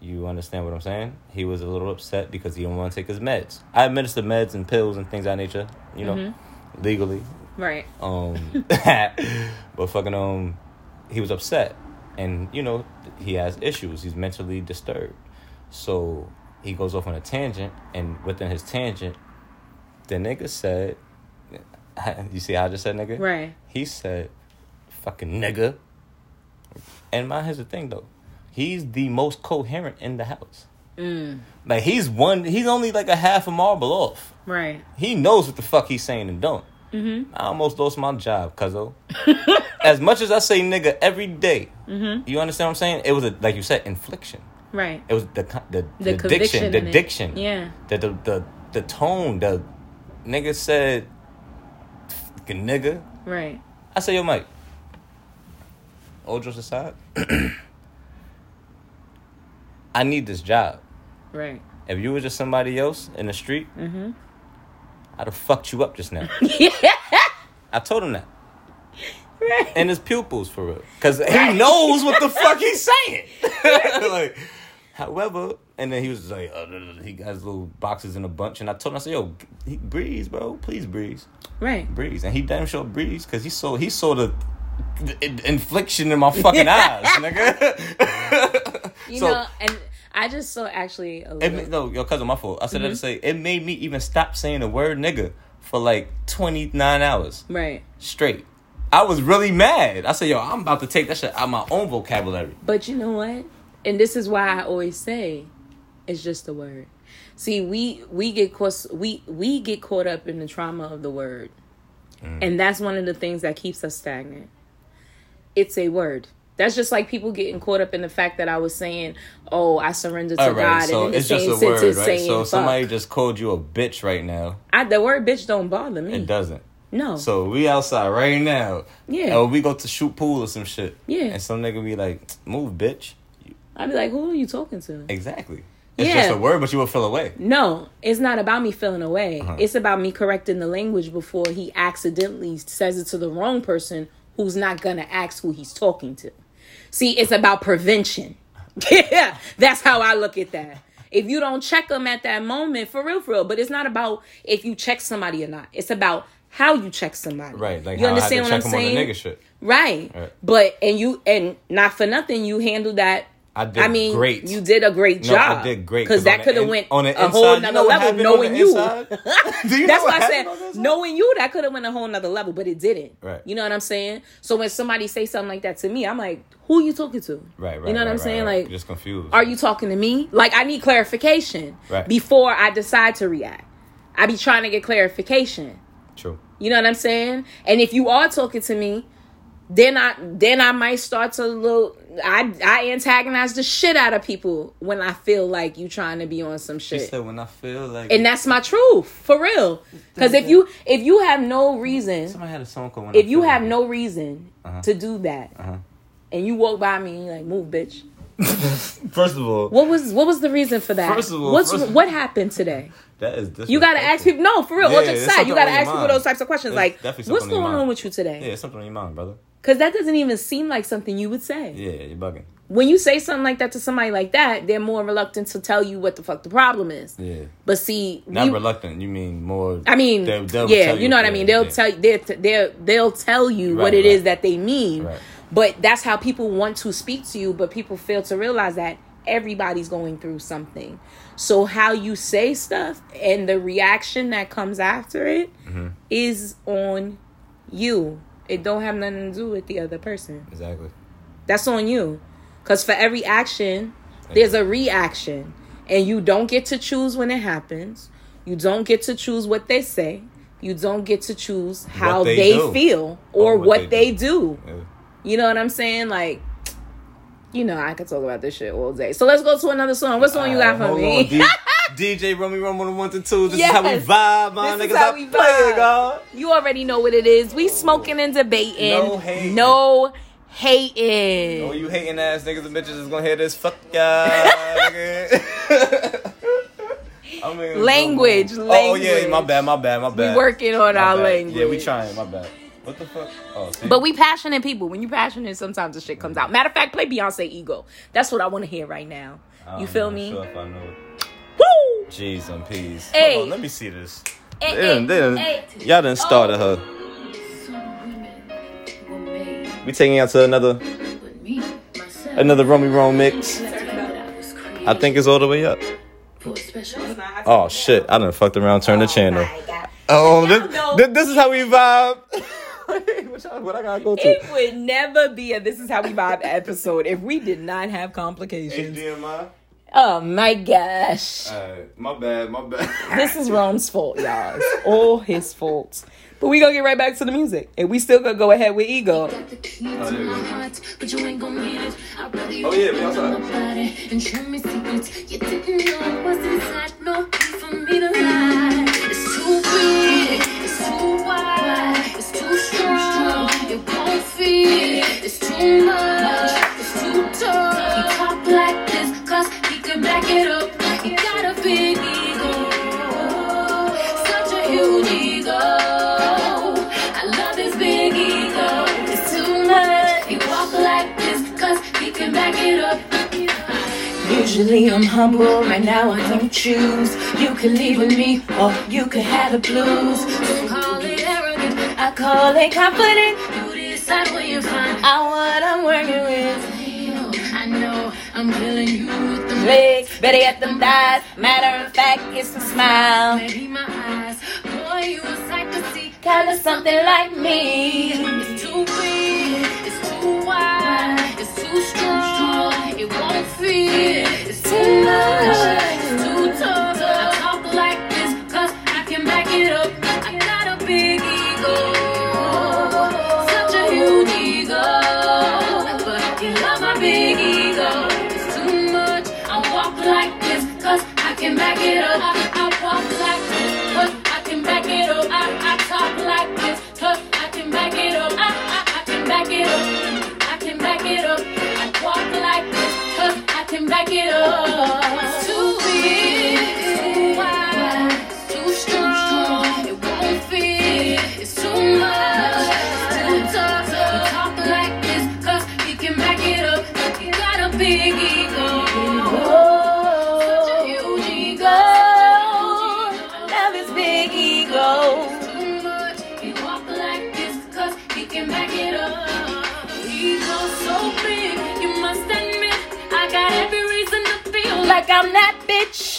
Speaker 2: you understand what I'm saying? He was a little upset because he didn't want to take his meds. I administer meds and pills and things of that nature, you know,
Speaker 1: Mm-hmm.
Speaker 2: legally.
Speaker 1: Right.
Speaker 2: Um, but fucking um, he was upset, and you know he has issues. He's mentally disturbed, so he goes off on a tangent, and within his tangent, the nigga said, "You see how I just said nigga?"
Speaker 1: Right.
Speaker 2: He said, "Fucking nigga." And mine here's the thing though, he's the most coherent in the house. Like he's one. He's only like a half a marble off.
Speaker 1: Right.
Speaker 2: He knows what the fuck he's saying and don't. Mm-hmm. I almost lost my job, cuzzo. as much as I say nigga every day,
Speaker 1: Mm-hmm.
Speaker 2: you understand what I'm saying? It was a like you said, infliction.
Speaker 1: Right.
Speaker 2: It was the the,
Speaker 1: The
Speaker 2: the, diction, the diction,
Speaker 1: Yeah.
Speaker 2: the the the, the tone. The nigga said, nigga."
Speaker 1: Right.
Speaker 2: I say, yo, Mike. All jokes aside, I need this job.
Speaker 1: Right.
Speaker 2: If you were just somebody else in the street,
Speaker 1: Mm-hmm.
Speaker 2: I'd have fucked you up just now.
Speaker 1: yeah.
Speaker 2: I told him that.
Speaker 1: Right.
Speaker 2: And his pupils, for real. Because he knows what the fuck he's saying. like, however, and then he was like, uh, he got his little boxes in a bunch. And I told him, I said, yo, he, breeze, bro. Please breeze.
Speaker 1: Right.
Speaker 2: Breeze. And he damn sure breeze because he saw, he saw the infliction in my fucking eyes, nigga.
Speaker 1: You
Speaker 2: So-
Speaker 1: know, and I just saw actually a
Speaker 2: It, no, your cousin, my fault. I said that
Speaker 1: Mm-hmm.
Speaker 2: to say it made me even stop saying the word nigga for like 29 hours
Speaker 1: right.
Speaker 2: straight. I was really mad. I said, yo, I'm about to take that shit out of my own vocabulary.
Speaker 1: But you know what? And this is why I always say, it's just a word. See, we we get caught we we get caught up in the trauma of the word,
Speaker 2: Mm.
Speaker 1: and that's one of the things that keeps us stagnant. It's a word. That's just like people getting caught up in the fact that I was saying, "Oh, I surrender to
Speaker 2: All right,
Speaker 1: God,"
Speaker 2: so
Speaker 1: and
Speaker 2: it's just a word, right?
Speaker 1: saying,
Speaker 2: So
Speaker 1: "Fuck."
Speaker 2: somebody just called you a bitch right now.
Speaker 1: I, the word "bitch" don't bother me.
Speaker 2: It doesn't.
Speaker 1: No.
Speaker 2: So we outside right now.
Speaker 1: Yeah.
Speaker 2: Or we go to shoot pool or some shit.
Speaker 1: Yeah.
Speaker 2: And some nigga be like, move, bitch.
Speaker 1: I'd be like, "Who are you talking to?"
Speaker 2: Exactly. It's
Speaker 1: Yeah.
Speaker 2: just a word, but you will feel away.
Speaker 1: No, it's not about me feeling away.
Speaker 2: Uh-huh.
Speaker 1: It's about me correcting the language before he accidentally says it to the wrong person who's not gonna ask who he's talking to. See, it's about prevention. Yeah, that's how I look at that. If you don't check them at that moment, for real, for real. But it's not about if you check somebody or not. It's about how you check somebody.
Speaker 2: Right. Like
Speaker 1: you understand what I'm
Speaker 2: to
Speaker 1: saying?
Speaker 2: on the nigga shit.
Speaker 1: Right.
Speaker 2: Right.
Speaker 1: But and you and not for nothing, you handle that.
Speaker 2: I did
Speaker 1: I mean,
Speaker 2: great.
Speaker 1: you did a great
Speaker 2: No,
Speaker 1: job.
Speaker 2: I did great.
Speaker 1: because that could have went
Speaker 2: on
Speaker 1: a whole
Speaker 2: you
Speaker 1: nother
Speaker 2: know
Speaker 1: level.
Speaker 2: happened on the
Speaker 1: Knowing you.
Speaker 2: Do you know
Speaker 1: that's
Speaker 2: what
Speaker 1: why I said
Speaker 2: on the inside?
Speaker 1: knowing you, that could have went a whole nother level, but it didn't.
Speaker 2: Right.
Speaker 1: You know what I'm saying? So when somebody say something like that to me, I'm like, who you talking to?
Speaker 2: Right, right.
Speaker 1: You know what
Speaker 2: right,
Speaker 1: I'm saying?
Speaker 2: right.
Speaker 1: Like,
Speaker 2: just confused.
Speaker 1: are you talking to me? Like, I need clarification
Speaker 2: Right.
Speaker 1: before I decide to react. I be trying to get clarification.
Speaker 2: True.
Speaker 1: You know what I'm saying? And if you are talking to me, then I then I might start to little I I antagonize the shit out of people when I feel like you trying to be on some shit.
Speaker 2: She said when I feel like
Speaker 1: And that's my truth, for real. Because if you if you have no reason,
Speaker 2: somebody had a song called
Speaker 1: if you have
Speaker 2: Like
Speaker 1: no reason
Speaker 2: Uh-huh.
Speaker 1: to do that,
Speaker 2: Uh-huh.
Speaker 1: and you walk by me and you're like, "Move, bitch."
Speaker 2: First of all,
Speaker 1: What was what was the reason for that?
Speaker 2: First of all,
Speaker 1: What's what happened today?
Speaker 2: that is
Speaker 1: You gotta ask people. No, for real.
Speaker 2: Yeah,
Speaker 1: just
Speaker 2: it's.
Speaker 1: You gotta ask people those types of questions.
Speaker 2: It's
Speaker 1: like, what's going on with you today?
Speaker 2: Yeah, something on your mind, brother.
Speaker 1: Because that doesn't even seem like something you would say.
Speaker 2: Yeah, you're bugging.
Speaker 1: When you say something like that to somebody like that, they're more reluctant to tell you what the fuck the problem is.
Speaker 2: Yeah.
Speaker 1: But see,
Speaker 2: Not
Speaker 1: we-
Speaker 2: reluctant. You mean more?
Speaker 1: I mean,
Speaker 2: they'll- they'll
Speaker 1: yeah,
Speaker 2: tell
Speaker 1: you know what I mean. They'll
Speaker 2: yeah.
Speaker 1: tell you, they'll, they'll, they'll tell you
Speaker 2: Right,
Speaker 1: what it is
Speaker 2: right.
Speaker 1: that they mean.
Speaker 2: Right.
Speaker 1: But that's how people want to speak to you. But people fail to realize that everybody's going through something. So how you say stuff and the reaction that comes after it is
Speaker 2: Mm-hmm.
Speaker 1: on you. It don't have nothing to do with the other person.
Speaker 2: Exactly.
Speaker 1: That's on you. Because for every action, there's a reaction. And you don't get to choose when it happens. You don't get to choose what they say. You don't get to choose how
Speaker 2: they
Speaker 1: they, feel or,
Speaker 2: Or
Speaker 1: what,
Speaker 2: what
Speaker 1: they,
Speaker 2: they
Speaker 1: do.
Speaker 2: Yeah.
Speaker 1: You know what I'm saying? Like, you know, I could talk about this shit all day. So let's go to another song. What song you got for me?
Speaker 2: on, DJ Romy Rome on the one to two. This is how we vibe, my
Speaker 1: This is
Speaker 2: niggas.
Speaker 1: how
Speaker 2: I
Speaker 1: we
Speaker 2: play
Speaker 1: vibe.
Speaker 2: God.
Speaker 1: you already know what it is. We smoking and debating.
Speaker 2: No hating.
Speaker 1: No hating.
Speaker 2: Oh, you hating ass niggas and bitches is gonna hear this. Fuck y'all. I mean,
Speaker 1: Language,
Speaker 2: Oh, Oh yeah, my bad, my bad, my bad.
Speaker 1: We working on
Speaker 2: My
Speaker 1: our
Speaker 2: bad.
Speaker 1: language.
Speaker 2: Yeah, we trying. My bad. What the fuck? Oh?
Speaker 1: But we passionate people. When you passionate, sometimes the shit comes out. Matter of fact, play Beyonce Ego. That's what I want to hear right now. You feel me?
Speaker 2: Sure Jeez and peas.
Speaker 1: Hey.
Speaker 2: Hold on, let me see this.
Speaker 1: Hey,
Speaker 2: They done- they done-
Speaker 1: hey,
Speaker 2: y'all done started her.
Speaker 4: Some women
Speaker 2: We taking out to another
Speaker 4: but me, myself,
Speaker 2: another Romy Rome mix.
Speaker 4: I was created
Speaker 2: I think it's all the way up.
Speaker 4: for a special
Speaker 2: Oh shit! I done fucked around. Turn the
Speaker 1: oh channel.
Speaker 2: Oh, this, this, this is how we vibe. what, what I gotta go to?
Speaker 1: It would never be a This Is How We Vibe episode if we did not have complications.
Speaker 2: HDMI.
Speaker 1: Oh my gosh.
Speaker 2: Alright, my bad, my bad.
Speaker 1: This is Rome's fault, y'all. It's all his fault. But we gonna get right back to the music. And we still gonna go ahead with ego.
Speaker 4: Got the key to
Speaker 2: Oh, there we
Speaker 4: my
Speaker 2: go.
Speaker 4: heart, but you ain't gon' need it. I'd rather you
Speaker 2: Oh, yeah, we
Speaker 4: know
Speaker 2: outside.
Speaker 4: about it and show me secrets you didn't know was inside. No need for me to. It's too big, it's too wide, back it up. Got a big ego, such a huge ego. I love his big ego. It's too much. Walk like this 'cause can back it up. Usually I'm humble, right now I don't choose. You can leave with me, or you can have the blues. Don't call it arrogant, I call it confident. You decide when you find out what I'm working with. I know I'm killing you with the
Speaker 1: Legs, better yet them thighs. Matter of fact, it's the smile.
Speaker 4: Maybe my eyes, boy, you a sight to see.
Speaker 1: Kinda something like me.
Speaker 4: It's too big, it's too wide, it's too strong, it won't fit. It's too much, it's too tough. Like this, cause I can back it up. I, I walk like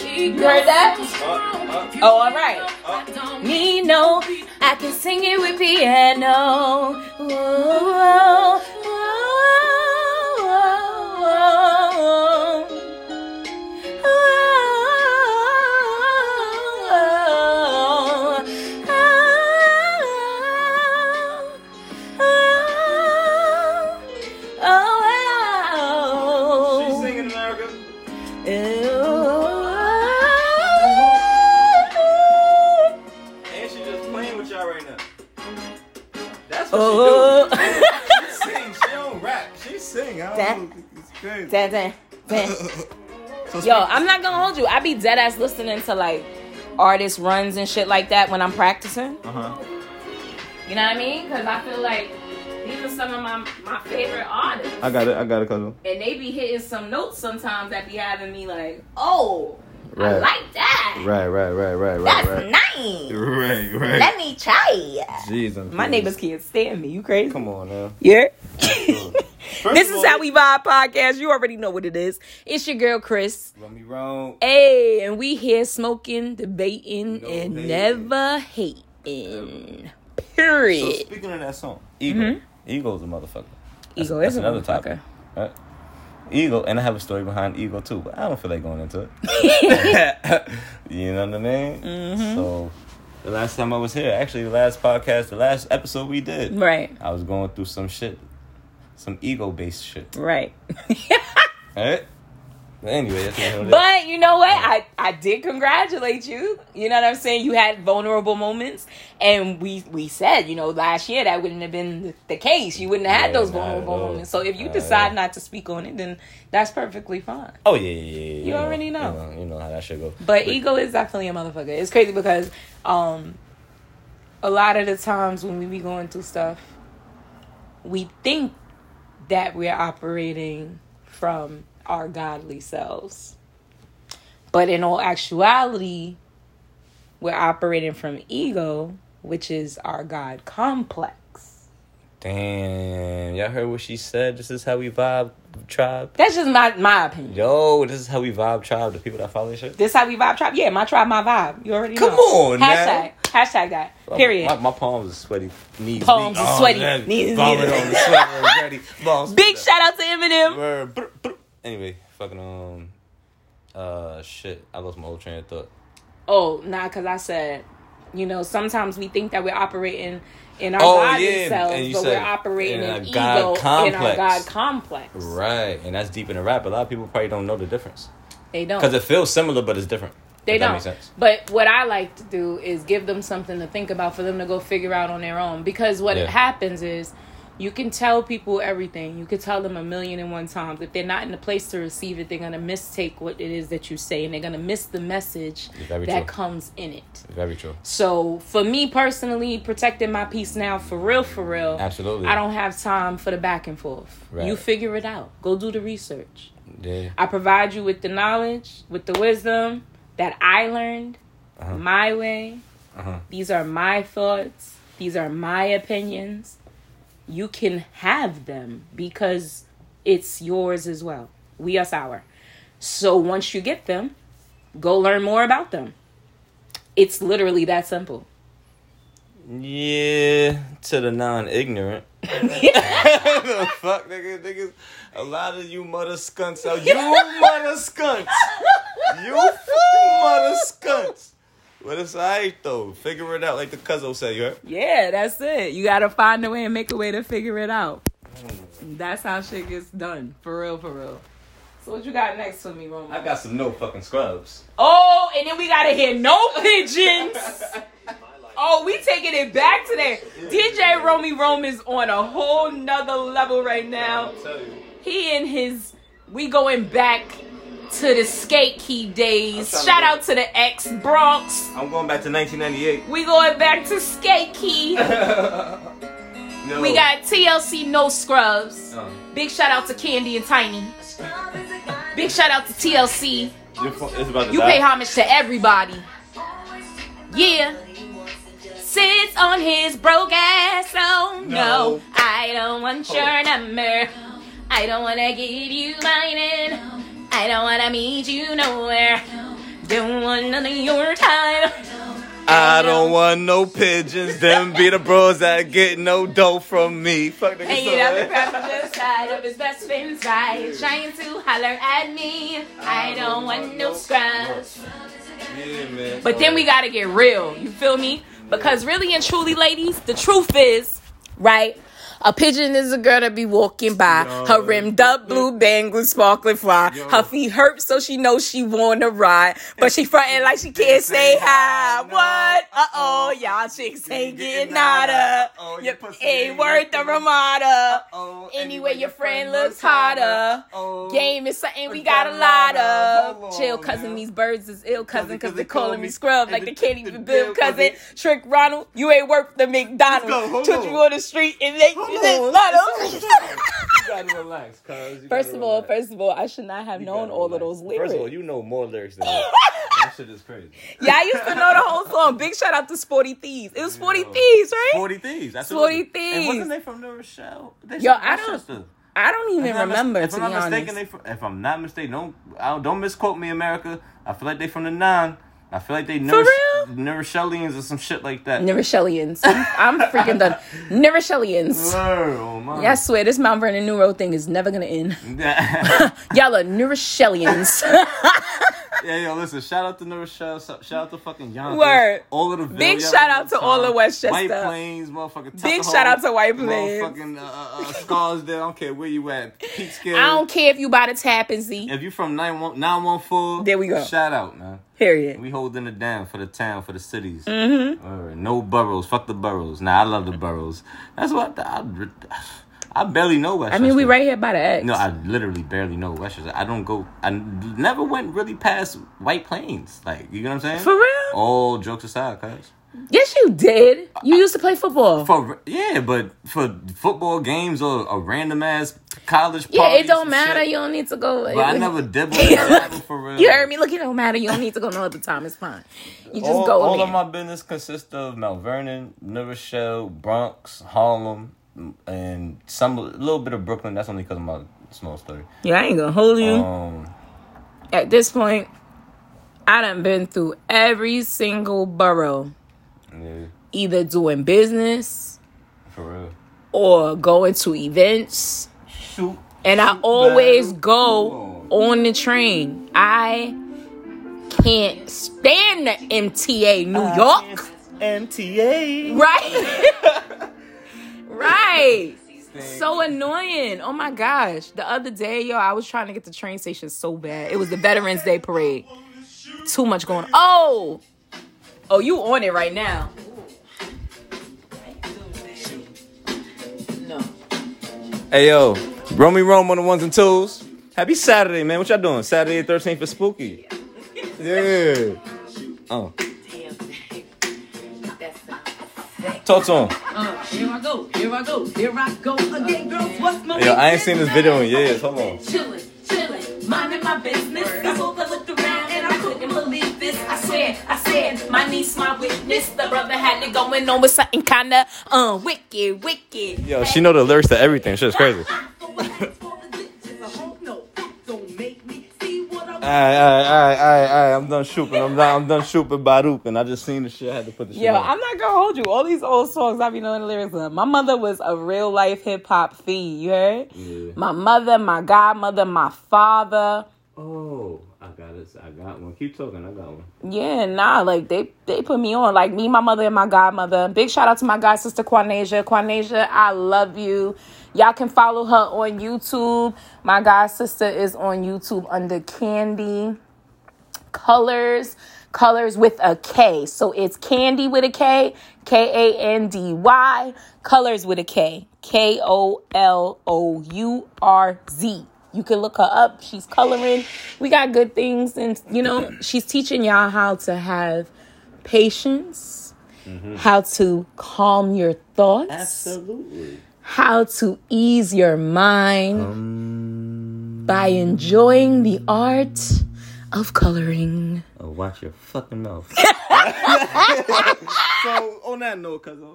Speaker 4: You
Speaker 1: heard that? Oh, all right. Me know I can sing it with piano. Whoa,
Speaker 2: don't know. It's crazy.
Speaker 1: Dun, dun, dun.
Speaker 2: So
Speaker 1: Yo, I'm not gonna hold you. I be dead ass listening to like artist runs and shit like that when I'm practicing.
Speaker 2: Uh huh.
Speaker 1: You know what I mean? Because I feel like these are some of my my favorite artists,
Speaker 2: I got it. I got it, cousin.
Speaker 1: and they be hitting some notes sometimes that be having me like, oh, I like that.
Speaker 2: Right, right, right, right, right,
Speaker 1: That's
Speaker 2: right.
Speaker 1: nice.
Speaker 2: Right, right.
Speaker 1: Let me try it.
Speaker 2: Jeez, I'm
Speaker 1: My neighbors can't stand me. You crazy?
Speaker 2: Come on now.
Speaker 1: Yeah.
Speaker 2: First
Speaker 1: this is
Speaker 2: all-
Speaker 1: how we vibe podcast. You already know what it is. It's your girl Chris.
Speaker 2: Romy Rome.
Speaker 1: Hey, and we here smoking, debating,
Speaker 2: No
Speaker 1: and
Speaker 2: hating.
Speaker 1: never hating.
Speaker 2: So
Speaker 1: Period.
Speaker 2: speaking of that song, Ego. Ego's a motherfucker. That's,
Speaker 1: Mm-hmm. Ego
Speaker 2: that's
Speaker 1: is
Speaker 2: another
Speaker 1: motherfucker.
Speaker 2: topic. Right? Ego, and I have a story behind Ego too, but I don't feel like going into it. you know what I mean?
Speaker 1: Mm-hmm.
Speaker 2: So, the last time I was here, actually, the last podcast, the last episode we did,
Speaker 1: Right,
Speaker 2: I was going through some shit, some ego based shit.
Speaker 1: right.
Speaker 2: Right? But anyway, that's what it is.
Speaker 1: but you know what? I, I did congratulate you. You know what I'm saying? You had vulnerable moments, and we we said, you know, last year that wouldn't have been the, case. You wouldn't have had
Speaker 2: Yeah,
Speaker 1: those vulnerable moments. So if you
Speaker 2: Not
Speaker 1: decide not to speak on it, then that's perfectly fine.
Speaker 2: Oh yeah, yeah, yeah.
Speaker 1: You already know.
Speaker 2: You know, you know how that should go.
Speaker 1: But ego is definitely a motherfucker. It's crazy because um a lot of the times when we be going through stuff, we think that we're operating from our godly selves. But in all actuality, we're operating from ego, which is our God complex.
Speaker 2: Damn, y'all heard what she said? This is how we vibe, tribe.
Speaker 1: That's just my my opinion.
Speaker 2: Yo, this is how we vibe, tribe. The people that follow this shit.
Speaker 1: This how we vibe tribe. Yeah, my tribe, my vibe. You already
Speaker 2: Come
Speaker 1: know.
Speaker 2: on, now.
Speaker 1: Hashtag. Hashtag that. Period.
Speaker 2: My, my palms are sweaty. Knees
Speaker 1: Palms
Speaker 2: weak.
Speaker 1: are sweaty.
Speaker 2: man.
Speaker 1: Knees
Speaker 2: Vomit on the sweater already. Balls-
Speaker 1: Big shout out to Eminem.
Speaker 2: Word. Brr, brr. Anyway, fucking um. Uh, shit. I lost my whole train of thought.
Speaker 1: Oh, nah, because I said, you know, sometimes we think that we're operating in our
Speaker 2: Oh,
Speaker 1: body
Speaker 2: yeah,
Speaker 1: selves,
Speaker 2: and you
Speaker 1: but
Speaker 2: said
Speaker 1: we're operating
Speaker 2: in
Speaker 1: in,
Speaker 2: a God
Speaker 1: ego in our. God complex.
Speaker 2: Right, and that's deep in the rap. A lot of people probably don't know the difference
Speaker 1: They don't.
Speaker 2: because it feels similar, but it's different.
Speaker 1: They don't. But what I like to do is give them something to think about for them to go figure out on their own. Because what
Speaker 2: Yeah.
Speaker 1: happens is you can tell people everything. You can tell them a million and one times. If they're not in the place to receive it, they're gonna mistake what it is that you say and they're gonna miss the message that
Speaker 2: true.
Speaker 1: comes in it.
Speaker 2: Very true.
Speaker 1: So for me personally, protecting my peace now for real, for real.
Speaker 2: Absolutely.
Speaker 1: I don't have time for the back and forth.
Speaker 2: Right.
Speaker 1: You figure it out. Go do the research.
Speaker 2: Yeah.
Speaker 1: I provide you with the knowledge, with the wisdom that I learned
Speaker 2: Uh-huh.
Speaker 1: my way.
Speaker 2: Uh-huh.
Speaker 1: These are my thoughts. These are my opinions. You can have them because it's yours as well. We us our. So once you get them, go learn more about them. It's literally that simple.
Speaker 2: Yeah, to the non-ignorant. the fuck, nigga, niggas. A lot of you mother skunks out. You mother skunks. You fucking mother skunks. But it's alright though. Figure it out, like the cuzzo said. You heard?
Speaker 1: Yeah, that's it. You gotta find a way and make a way to figure it out. That's how shit gets done. For real, for real. So what you got next for me, Roman?
Speaker 2: I got some no fucking scrubs.
Speaker 1: Oh, and then we gotta hear no pigeons. Oh, we taking it back today. DJ Romy Rome is on a whole nother level right now. He and his we going back to the skate key days.
Speaker 2: I'm to
Speaker 1: Shout out to the ex Bronx.
Speaker 2: I'm going back to 1998.
Speaker 1: We going back to skate key.
Speaker 2: Yo.
Speaker 1: We got TLC No Scrubs.
Speaker 2: Uh,
Speaker 1: Big shout out to Candy and Tiny. Big shout out to TLC.
Speaker 2: your phone- it's about to
Speaker 1: You
Speaker 2: die.
Speaker 1: pay homage to everybody. Yeah. Sits on his broke ass. Oh no.
Speaker 2: No.
Speaker 1: I don't want your number. I don't wanna give you mine. And I don't wanna meet you nowhere. Don't want none of your time.
Speaker 2: I don't want no pigeons. Them be the bros that get no dough from me. Fuck nigga.
Speaker 1: Hanging out the the side of his best friend's right, trying to holler at me. I don't want no scrubs.
Speaker 2: Yeah.
Speaker 1: But then we gotta get real. You feel me? Because really and truly, ladies, the truth is, right? A pigeon is a girl that be walking by. Her rimmed up blue bangles sparkling fly. Her feet hurt so she knows she wanna ride. But she frontin' like she can't say hi. What? Uh oh, y'all chicks ain't getting nada.
Speaker 2: Uh-oh,
Speaker 1: Your
Speaker 2: your pussy
Speaker 1: ain't worth the Ramada.
Speaker 2: Uh-oh,
Speaker 1: Anyway, your friend looks hotter.
Speaker 2: Uh-oh.
Speaker 1: Game is something we got a lot
Speaker 2: of.
Speaker 1: Chill, cousin. These birds is ill, cousin, because they
Speaker 2: call
Speaker 1: calling me scrub like they can't even build, cousin. Trick Ronald, you ain't worth the McDonald's.
Speaker 2: Let's go, hold
Speaker 1: Took you on the street and make you
Speaker 2: Hold
Speaker 1: say
Speaker 2: on.
Speaker 1: Lotto.
Speaker 2: You gotta relax, cuz.
Speaker 1: First of all,
Speaker 2: relax.
Speaker 1: first of all, I should not have
Speaker 2: You
Speaker 1: known all of those lyrics.
Speaker 2: First of all, you know more lyrics than me. that shit is crazy.
Speaker 1: yeah, I used to know the whole song. Big shout out to Sporty Thievz. It was Sporty
Speaker 2: Yo.
Speaker 1: Thieves, right?
Speaker 2: Forty Thieves. That's
Speaker 1: Sporty
Speaker 2: it. And
Speaker 1: Thieves.
Speaker 2: wasn't they from New Rochelle? They
Speaker 1: Yo, I don't- I don't even
Speaker 2: If I'm mis-
Speaker 1: remember,
Speaker 2: If I'm not
Speaker 1: honest.
Speaker 2: mistaken, they. If I'm not mistaken, don't I don't, don't misquote me, America. I feel like they from the nine. I feel like they
Speaker 1: real?
Speaker 2: New or some shit like that.
Speaker 1: Neuroshellians. I'm, I'm freaking done. Neuroshellians.
Speaker 2: Oh my.
Speaker 1: Yeah, I swear, this Mount Vernon New Neuro thing is never gonna end. Y'all are Neuroshellians.
Speaker 2: yo, listen. Shout out to New Rochelle. Shout out to fucking Yonkers.
Speaker 1: Word.
Speaker 2: All of the
Speaker 1: Big shout out to all of
Speaker 2: time.
Speaker 1: Westchester.
Speaker 2: White Plains, motherfucking.
Speaker 1: Big shout out to White Plains.
Speaker 2: Motherfucking uh, uh, uh, Scarsdale. I don't care where you at. Peekskill.
Speaker 1: I don't care if you buy the Tappan Zee.
Speaker 2: If you from 914, 914,
Speaker 1: There we go.
Speaker 2: Shout out, man.
Speaker 1: Period.
Speaker 2: We holding it down for the town, for the cities. Mm-hmm. No boroughs. Fuck the boroughs. Nah, I love the boroughs. That's what I, I barely know
Speaker 1: West.
Speaker 2: I
Speaker 1: mean, we right here by the X.
Speaker 2: No, I literally barely know Westchester. I don't go. I never went really past White Plains. Like, you know what I'm saying?
Speaker 1: For real?
Speaker 2: All jokes aside, cuz.
Speaker 1: Yes, you did. You used to play football.
Speaker 2: For yeah, but for football games or a random ass college
Speaker 1: yeah, it don't matter. You don't need to go.
Speaker 2: But I never dibbled in for real.
Speaker 1: You heard me. Look, it don't matter. You don't need to go no other time. It's fine. You just
Speaker 2: all,
Speaker 1: go
Speaker 2: all of my business consists of Mount Vernon, New Rochelle, Bronx, Harlem, and some a little bit of Brooklyn. That's only because of my small story.
Speaker 1: Yeah, I ain't gonna hold you.
Speaker 2: Um,
Speaker 1: At this point, I done been through every single borough,
Speaker 2: yeah,
Speaker 1: either doing business
Speaker 2: for real.
Speaker 1: or going to events.
Speaker 2: Shoot.
Speaker 1: And I always
Speaker 2: Battle.
Speaker 1: go on the train. I can't stand the MTA New York.
Speaker 2: MTA.
Speaker 1: Right? right. So annoying. Oh my gosh. The other day, yo, I was trying to get the train station so bad. It was the Veterans Day parade. Too much going on. Oh! Oh, you on it right now. No.
Speaker 2: Hey yo, Romy Rome on the ones and twos. Happy Saturday, man. What y'all doing? Saturday the 13th for spooky. Yeah. Oh. Talk to him.
Speaker 1: Uh, here I go, here I go, here I go again, girls. What's my
Speaker 2: Yo, I ain't seen this video in years. Hold on.
Speaker 1: Chillin', chillin', minding my business. I hope I looked around and I couldn't believe this. I swear, I said, my niece, my witness. The brother had it going on with something kinda, uh, wicked, wicked.
Speaker 2: Yo, she know the lyrics to everything. Shit's crazy. Alright, alright, alright, alright, alright. I'm done shooting. I'm done. I'm done shooting Baruch, and I just seen the shit. I had to put the shit
Speaker 1: Yo,
Speaker 2: on.
Speaker 1: I'm not gonna hold you. All these old songs I be knowing the lyrics of. My mother was a real life hip hop fiend. You heard?
Speaker 2: Yeah.
Speaker 1: My mother, my godmother, my father.
Speaker 2: Oh, I got it. I got one. Keep talking. I got one.
Speaker 1: Yeah, nah, like they they put me on. Like me, my mother, and my godmother. Big shout out to my god sister Quanasia. Quanasia, I love you. Y'all can follow her on YouTube. My god sister is on YouTube under Kandy Kolourz. Colors with a K. So it's Candy with a K, K A N D Y. Colors with a K, K O L O U R Z. You can look her up. She's coloring. We got good things. And, you know, she's teaching y'all how to have patience, mm-hmm. how to calm your thoughts,
Speaker 2: Absolutely.
Speaker 1: How to ease your mind by enjoying the art of coloring.
Speaker 2: Oh, watch your fucking mouth. so on that note, cousin,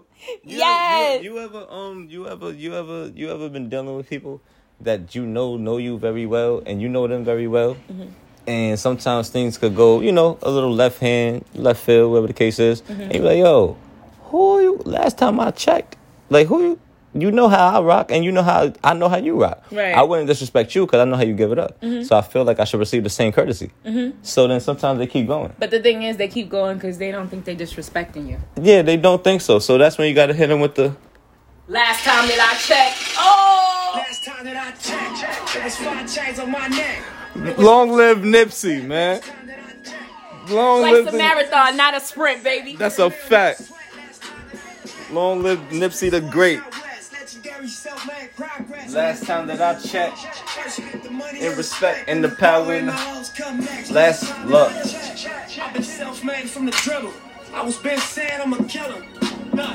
Speaker 2: you,
Speaker 1: Yes.
Speaker 2: you, you ever um you ever you ever you ever been dealing with people that you know know you very well and you know them very well, and sometimes things could go you know a little left hand left field whatever the case is, and you be like yo, who are you? Last time I checked, like who you? You know how I rock, and you know how I know how you rock.
Speaker 1: Right.
Speaker 2: I wouldn't disrespect you because I know how you give it up. Mm-hmm. So I feel like I should receive the same courtesy. Mm-hmm. So then sometimes they keep going.
Speaker 1: But the thing is, they keep going because they don't think they're disrespecting you.
Speaker 2: Yeah, they don't think so. So that's when you got to hit them with the.
Speaker 1: Last time that I checked, oh,
Speaker 3: Last time that I checked, there was five chains on my neck.
Speaker 2: Long live Nipsey, man.
Speaker 3: Last time that I checked,
Speaker 2: Long
Speaker 1: like
Speaker 2: live.
Speaker 1: a marathon, not a sprint, baby.
Speaker 2: That's a fact. Long live Nipsey the Great. Last time that I checked,
Speaker 3: First you get the money
Speaker 2: in respect and the power in
Speaker 3: the
Speaker 2: the
Speaker 3: hoes come next.
Speaker 2: last look.
Speaker 3: I've been self-made from the dribble. I was been saying I'm a killer. Nah.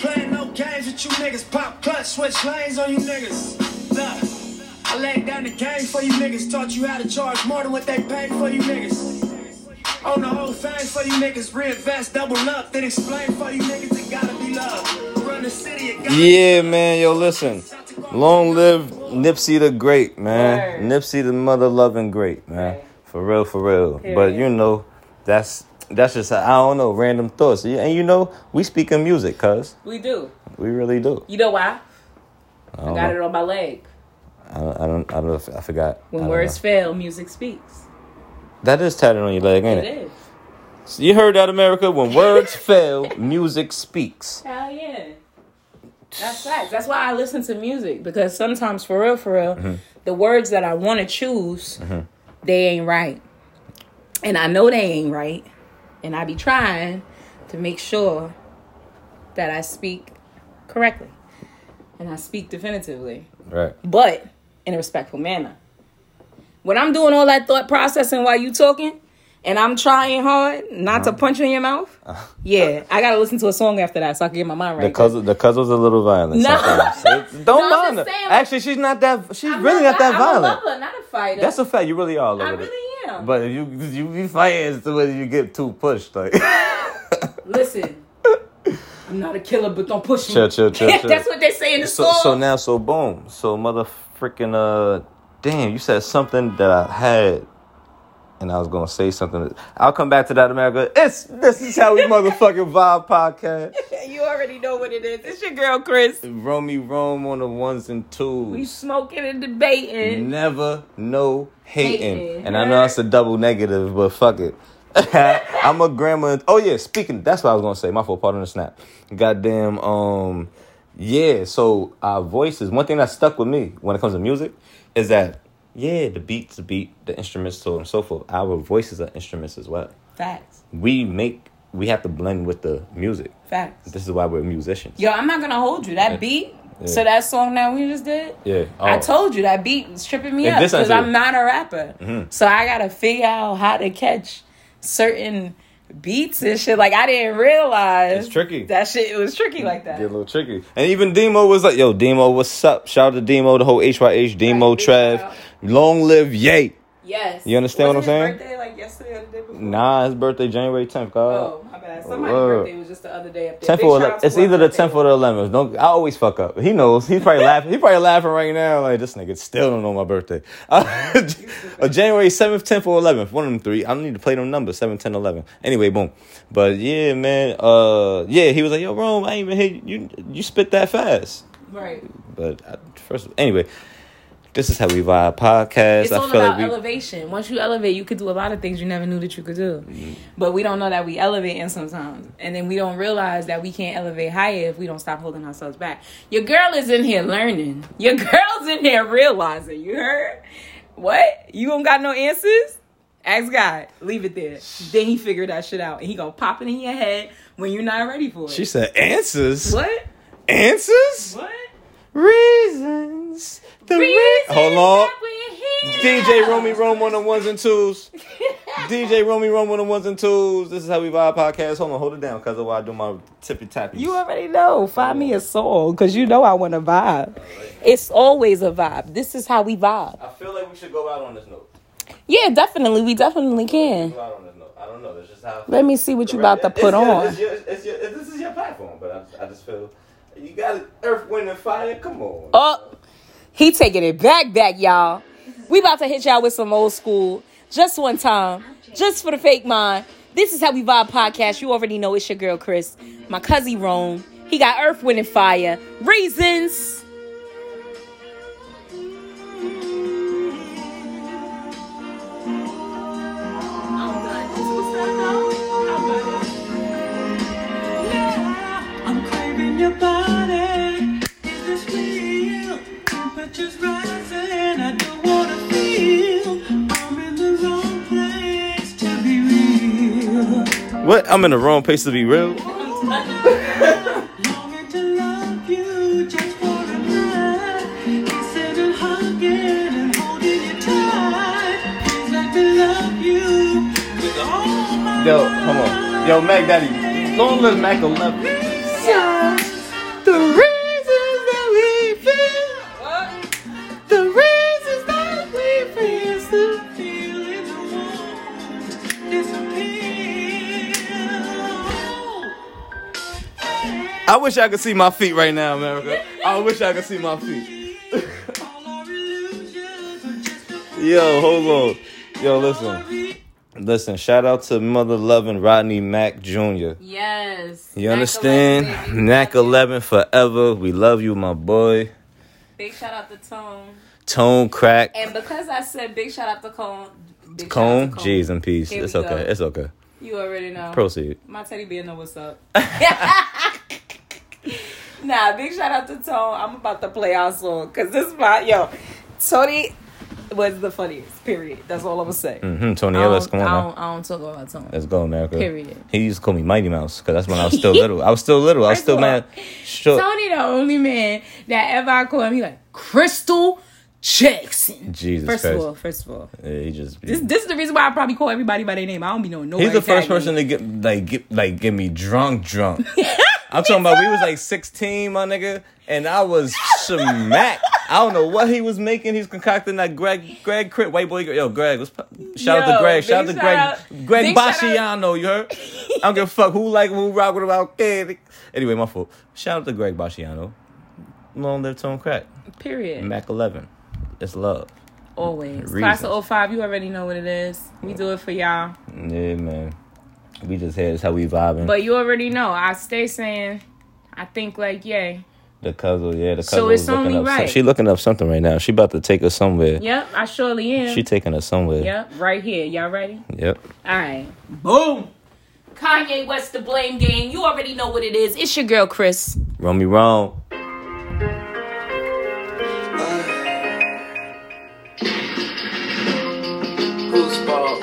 Speaker 3: Playing no games with you niggas. Pop clutch, switch lanes on you niggas. Nah. I laid down the game for you niggas. Taught you how to charge more than what they paid for you niggas. On the whole thing for you niggas. Reinvest, double up, then explain for you niggas. It gotta be love. Run the city, it
Speaker 2: Yeah, man. Yo, listen. Long live Nipsey the Great, man.
Speaker 1: Word.
Speaker 2: Nipsey the mother loving great, man.
Speaker 1: Right.
Speaker 2: For real, for real. But you know, that's that's just I don't know random thoughts. And you know, we speak in music, cuz
Speaker 1: We do.
Speaker 2: we really do.
Speaker 1: You know why?
Speaker 2: I
Speaker 1: I got
Speaker 2: know.
Speaker 1: it on my leg.
Speaker 2: I don't, I don't, I don't know if I forgot.
Speaker 1: When
Speaker 2: don't
Speaker 1: words
Speaker 2: know.
Speaker 1: fail, music speaks.
Speaker 2: That is tatted on your leg, ain't
Speaker 1: It
Speaker 2: it?
Speaker 1: is.
Speaker 2: You heard that, America? When words fail, music speaks.
Speaker 1: Hell yeah. That's facts. That's why I listen to music because sometimes, for real, for real,
Speaker 2: Mm-hmm.
Speaker 1: the words that I want to choose, they ain't right, and I know they ain't right, and I be trying to make sure that I speak correctly and I speak definitively,
Speaker 2: Right.
Speaker 1: but in a respectful manner. When I'm doing all that thought processing while you talking, and I'm trying hard not
Speaker 2: Uh-huh.
Speaker 1: to punch you in your mouth, yeah, I gotta listen to a song after that so I can get my mind right.
Speaker 2: The cuz the was a little violent.
Speaker 1: No.
Speaker 2: sometimes. Don't
Speaker 1: No,
Speaker 2: mind her.
Speaker 1: saying,
Speaker 2: Actually, she's not that. She's
Speaker 1: I'm
Speaker 2: really not, that
Speaker 1: I'm
Speaker 2: violent.
Speaker 1: a lover, not a fighter.
Speaker 2: That's a fact. You really are a
Speaker 1: I really am.
Speaker 2: But if you you be fighting the way you get too pushed. Like
Speaker 1: Listen, I'm not a killer, but don't push me.
Speaker 2: Chill, chill, chill, chill.
Speaker 1: That's what they say in the
Speaker 2: so
Speaker 1: song.
Speaker 2: so now so boom. So mother freaking uh damn. You said something that I had. and I was gonna say something. I'll come back to that, America. It's this is how we motherfucking vibe podcast.
Speaker 1: you already know what it is. It's your girl Chris.
Speaker 2: Romy Rome on the ones and twos.
Speaker 1: We smoking and debating.
Speaker 2: Never no hating.
Speaker 1: Hating,
Speaker 2: And I know it's a double negative, but fuck it. I'm a grandma. Oh yeah, speaking. That's what I was gonna say. My fault. Part on the snap. Goddamn. Um. Yeah. So our voices. One thing that stuck with me when it comes to music is that yeah, the beats, the beat, the instruments, so on and so forth. Our voices are instruments as well.
Speaker 1: Facts.
Speaker 2: We make. We have to blend with the music.
Speaker 1: Facts.
Speaker 2: This is why we're musicians.
Speaker 1: Yo, I'm not gonna hold you. That beat.
Speaker 2: Yeah.
Speaker 1: So that song that we just did.
Speaker 2: Yeah.
Speaker 1: I
Speaker 2: Oh.
Speaker 1: told you that beat was tripping me
Speaker 2: It
Speaker 1: up because I'm not a rapper.
Speaker 2: Mhm.
Speaker 1: So I gotta figure out how to catch certain beats and shit. Like I didn't realize
Speaker 2: It's tricky.
Speaker 1: That shit it was tricky like that.
Speaker 2: Get a little tricky. And even Demo was like, yo, Demo, what's up? Shout out to Demo, the whole HYH, Demo,
Speaker 1: Right, big
Speaker 2: Trev. Long live Yay.
Speaker 1: Yes.
Speaker 2: You understand what
Speaker 1: Wasn't
Speaker 2: I'm
Speaker 1: his
Speaker 2: saying?
Speaker 1: Birthday like yesterday or the day before.
Speaker 2: Nah, his birthday January 10th, God.
Speaker 1: Oh my bad. Somebody's
Speaker 2: Word.
Speaker 1: birthday was just the other day up there.
Speaker 2: 10th
Speaker 1: Big
Speaker 2: or 11th. It's either the 10th or the 11th. Don't I always fuck up. He knows. He's probably laughing. He's probably laughing right now. Like this nigga still don't know my birthday. Uh, January 7th, 10th, or 11th. One of them three. I don't need to play them numbers. 7, 10, 11. Anyway, boom. But yeah, man. Uh, yeah, he was like, yo, Rome, I ain't even hit you. You spit that fast.
Speaker 1: Right.
Speaker 2: But I, first, anyway, this is how we vibe podcast.
Speaker 1: It's
Speaker 2: I
Speaker 1: all
Speaker 2: feel
Speaker 1: about
Speaker 2: like we.
Speaker 1: elevation. Once you elevate, you could do a lot of things you never knew that you could do.
Speaker 2: Mm-hmm.
Speaker 1: But we don't know that we elevating sometimes. And then we don't realize that we can't elevate higher if we don't stop holding ourselves back. Your girl is in here learning. Your girl's in here realizing. You heard? What? You don't got no answers? Ask God. Leave it there. Then he figured that shit out. And he gonna pop it in your head when you're not ready for it.
Speaker 2: She said answers.
Speaker 1: what?
Speaker 2: Answers.
Speaker 1: What?
Speaker 2: Reasons. The re- Hold on.
Speaker 1: that we're here.
Speaker 2: DJ Romy Rome on the ones and twos. DJ Romy Rome on the ones and twos. This is how we vibe podcast. Hold on, hold it down, cause of why I do my tippy tappy.
Speaker 1: You already know. Find me a song because you know I want to vibe. It's always a vibe. This is how we vibe.
Speaker 2: I feel like we should go out on this note.
Speaker 1: Yeah, definitely. We definitely can.
Speaker 2: Go out on this note. I don't know. That's just how.
Speaker 1: Let me see what you about to put
Speaker 2: your-
Speaker 1: on.
Speaker 2: It's your, it's your, this is your platform, but I, I just feel you got. Earth, wind, and fire. Come on.
Speaker 1: Oh, he taking it back, back, y'all. We about to hit y'all with some old school. Just one time. Just for the fake mind. This is how we vibe podcast. You already know it's your girl Chris. My cousin Rome. He got Earth, Wind, and Fire. Reasons.
Speaker 3: Craving your body. Is this real? Temperatures rising. I don't wanna feel. I'm in the wrong place to be real.
Speaker 2: What? I'm in the wrong place to be real.
Speaker 3: Longing to love you just for a night. Kissing and hugging and holding you tight. Feels like to love you with all my
Speaker 2: Yo, come on. Yo, Mac Daddy. Long live Mac 11. I wish I could see my feet right now, America. I wish I could see my feet.
Speaker 3: All our illusions are just a
Speaker 2: Yo, hold on. Yo, listen. Listen, shout out to mother loving Rodney Mack Jr.
Speaker 1: Yes.
Speaker 2: You understand? Mac 11 forever. We love you, my boy.
Speaker 1: Big shout out to Tone.
Speaker 2: Tone crack.
Speaker 1: And because I said big shout out to Cone, big
Speaker 2: Cone. Jeez and peace.
Speaker 1: Here
Speaker 2: It's okay.
Speaker 1: go.
Speaker 2: It's okay.
Speaker 1: You already know.
Speaker 2: Proceed.
Speaker 1: My teddy bear know what's up. nah, big shout out to Tone. I'm about to play our song because this is my yo. Tony was the funniest. Period. That's all I'm gonna say.
Speaker 2: hmm Tony
Speaker 1: I
Speaker 2: Ellis,
Speaker 1: don't-
Speaker 2: come on
Speaker 1: I don't, I don't talk about Tone.
Speaker 2: Let's go, America.
Speaker 1: Period.
Speaker 2: He used to call me Mighty Mouse because that's when I was still little. I was still little. I was
Speaker 1: First
Speaker 2: still
Speaker 1: of
Speaker 2: mad.
Speaker 1: all,
Speaker 2: Sure.
Speaker 1: Tony, the only man that ever I call him, he like Crystal Jackson.
Speaker 2: Jesus
Speaker 1: First
Speaker 2: Christ.
Speaker 1: of all, first of all,
Speaker 2: Yeah, he just.
Speaker 1: this this is the reason why I probably call everybody by their name. I don't be knowing nobody.
Speaker 2: He's the first
Speaker 1: tag name.
Speaker 2: person to get like get like get me drunk, drunk. I'm talking about we was like 16, my nigga, and I was smacked. I don't know what he was making. He's concocting that Greg, Greg, Crit, white boy. Yo, Greg, let's shout out to Greg. Shout out to Greg,
Speaker 1: out-
Speaker 2: Greg
Speaker 1: big
Speaker 2: Basciano. You heard? I don't give a fuck who like who rock with him. I. Anyway, my fault. Shout out to Greg Basciano. Long live Tone Crack.
Speaker 1: Period.
Speaker 2: Mac 11. It's love.
Speaker 1: Always.
Speaker 2: Reasons.
Speaker 1: Class of 05, you already know what it is. We do it for y'all.
Speaker 2: Yeah, man. We just here. That's how we vibing.
Speaker 1: But you already know. I stay saying, I think like yay.
Speaker 2: the cousin, yeah, the cousin
Speaker 1: So it's
Speaker 2: looking
Speaker 1: only
Speaker 2: up. some-
Speaker 1: right.
Speaker 2: she looking up something right now. She about to take us somewhere.
Speaker 1: Yep, I surely am.
Speaker 2: She taking us somewhere.
Speaker 1: yep, right here. Y'all ready?
Speaker 2: Yep.
Speaker 1: All right. Boom. Kanye West the blame game. You already know what it is. It's your girl Chris.
Speaker 2: Romy Rome.
Speaker 3: Who's fault?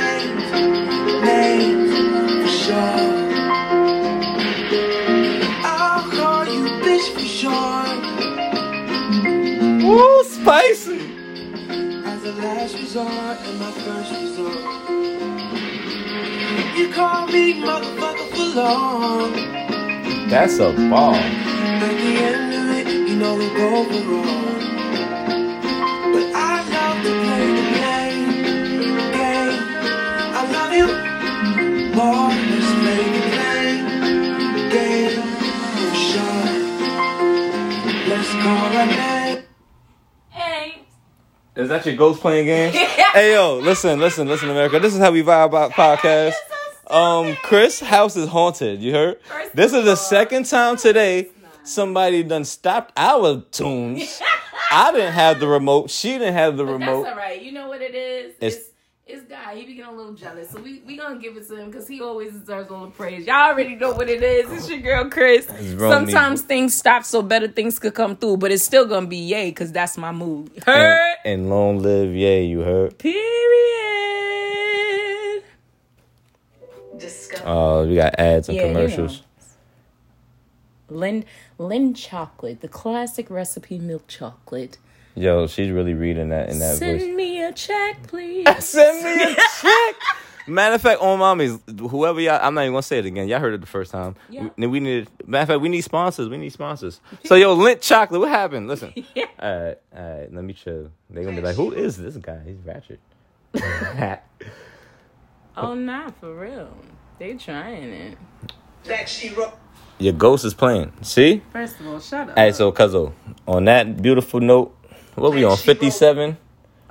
Speaker 3: resort and my first resort. You call me motherfucker for long.
Speaker 2: That's a ball.
Speaker 3: At the end of it, you know we were wrong.
Speaker 2: Is that your ghost playing games? hey yo, listen, listen, listen, America. This is how we vibe about podcast. Um, Chris' house is haunted. You heard?
Speaker 1: First
Speaker 2: This is the second time today somebody done stopped our tunes. I didn't have the remote. She didn't have the
Speaker 1: That's
Speaker 2: remote.
Speaker 1: all right. You know what it is?
Speaker 2: It's-
Speaker 1: It's it's guy. He be getting a little jealous, so we we gonna give it to him because he always deserves all the praise. Y'all already know what it is. It's your girl Chris. Sometimes things stop so better things could come through, but it's still gonna be yay because that's my mood. Heard?
Speaker 2: And, and long live, yay. you heard.
Speaker 1: Period. Oh,
Speaker 2: Uh, we got ads and
Speaker 1: Yeah, you
Speaker 2: commercials.
Speaker 1: Lindt Lindt chocolate, the classic recipe milk chocolate.
Speaker 2: Yo, she's really reading that in that
Speaker 1: Send
Speaker 2: voice.
Speaker 1: me a check, please.
Speaker 2: Send me a check. Matter of fact, on mommies, whoever y'all, I'm not even gonna say it again. Y'all heard it the first time.
Speaker 1: Yeah.
Speaker 2: We, we need. Matter of fact, we need sponsors. We need sponsors. So yo, Lindt Chocolate, what happened? Listen.
Speaker 1: Yeah.
Speaker 2: All right, all right. Let me chill. They gonna be like, who is this guy? He's ratchet.
Speaker 1: Oh nah, for real. They trying it.
Speaker 3: That she wrote.
Speaker 2: Your ghost is playing. See?
Speaker 1: First of all, shut up.
Speaker 2: All right, so Cuzzo, on that beautiful note, what we on? Fifty-seven.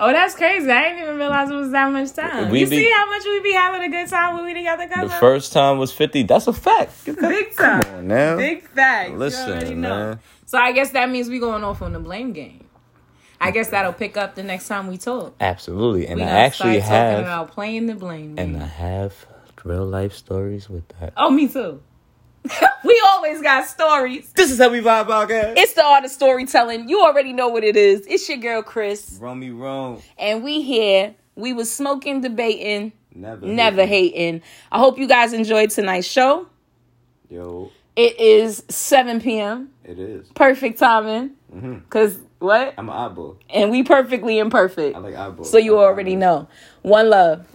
Speaker 1: Oh, that's crazy. I didn't even realize it was that much time.
Speaker 2: We
Speaker 1: you
Speaker 2: be-
Speaker 1: see how much we be having a good time when we together,
Speaker 2: The
Speaker 1: cousin?
Speaker 2: first time was fifty. That's a fact.
Speaker 1: Big time.
Speaker 2: Come on now.
Speaker 1: Big facts.
Speaker 2: Listen,
Speaker 1: you know.
Speaker 2: man.
Speaker 1: So I guess that means we going off on the blame game. I guess that'll pick up the next time we talk.
Speaker 2: Absolutely, and
Speaker 1: we
Speaker 2: I actually
Speaker 1: start talking
Speaker 2: have,
Speaker 1: about playing the blame game.
Speaker 2: and I have real life stories with that.
Speaker 1: oh, me too. we always got stories.
Speaker 2: This is how we vibe podcast.
Speaker 1: It's the art of storytelling. You already know what it is. It's your girl Chris,
Speaker 2: Romy Rome.
Speaker 1: and we here. We was smoking, debating,
Speaker 2: Never.
Speaker 1: never hating. I hope you guys enjoyed tonight's show.
Speaker 2: Yo,
Speaker 1: It is 7 p.m.
Speaker 2: it is.
Speaker 1: Perfect timing. Mm-hmm. Cause what?
Speaker 2: I'm an eyeball.
Speaker 1: And we perfectly imperfect.
Speaker 2: I like eyeball.
Speaker 1: So you already know. One love.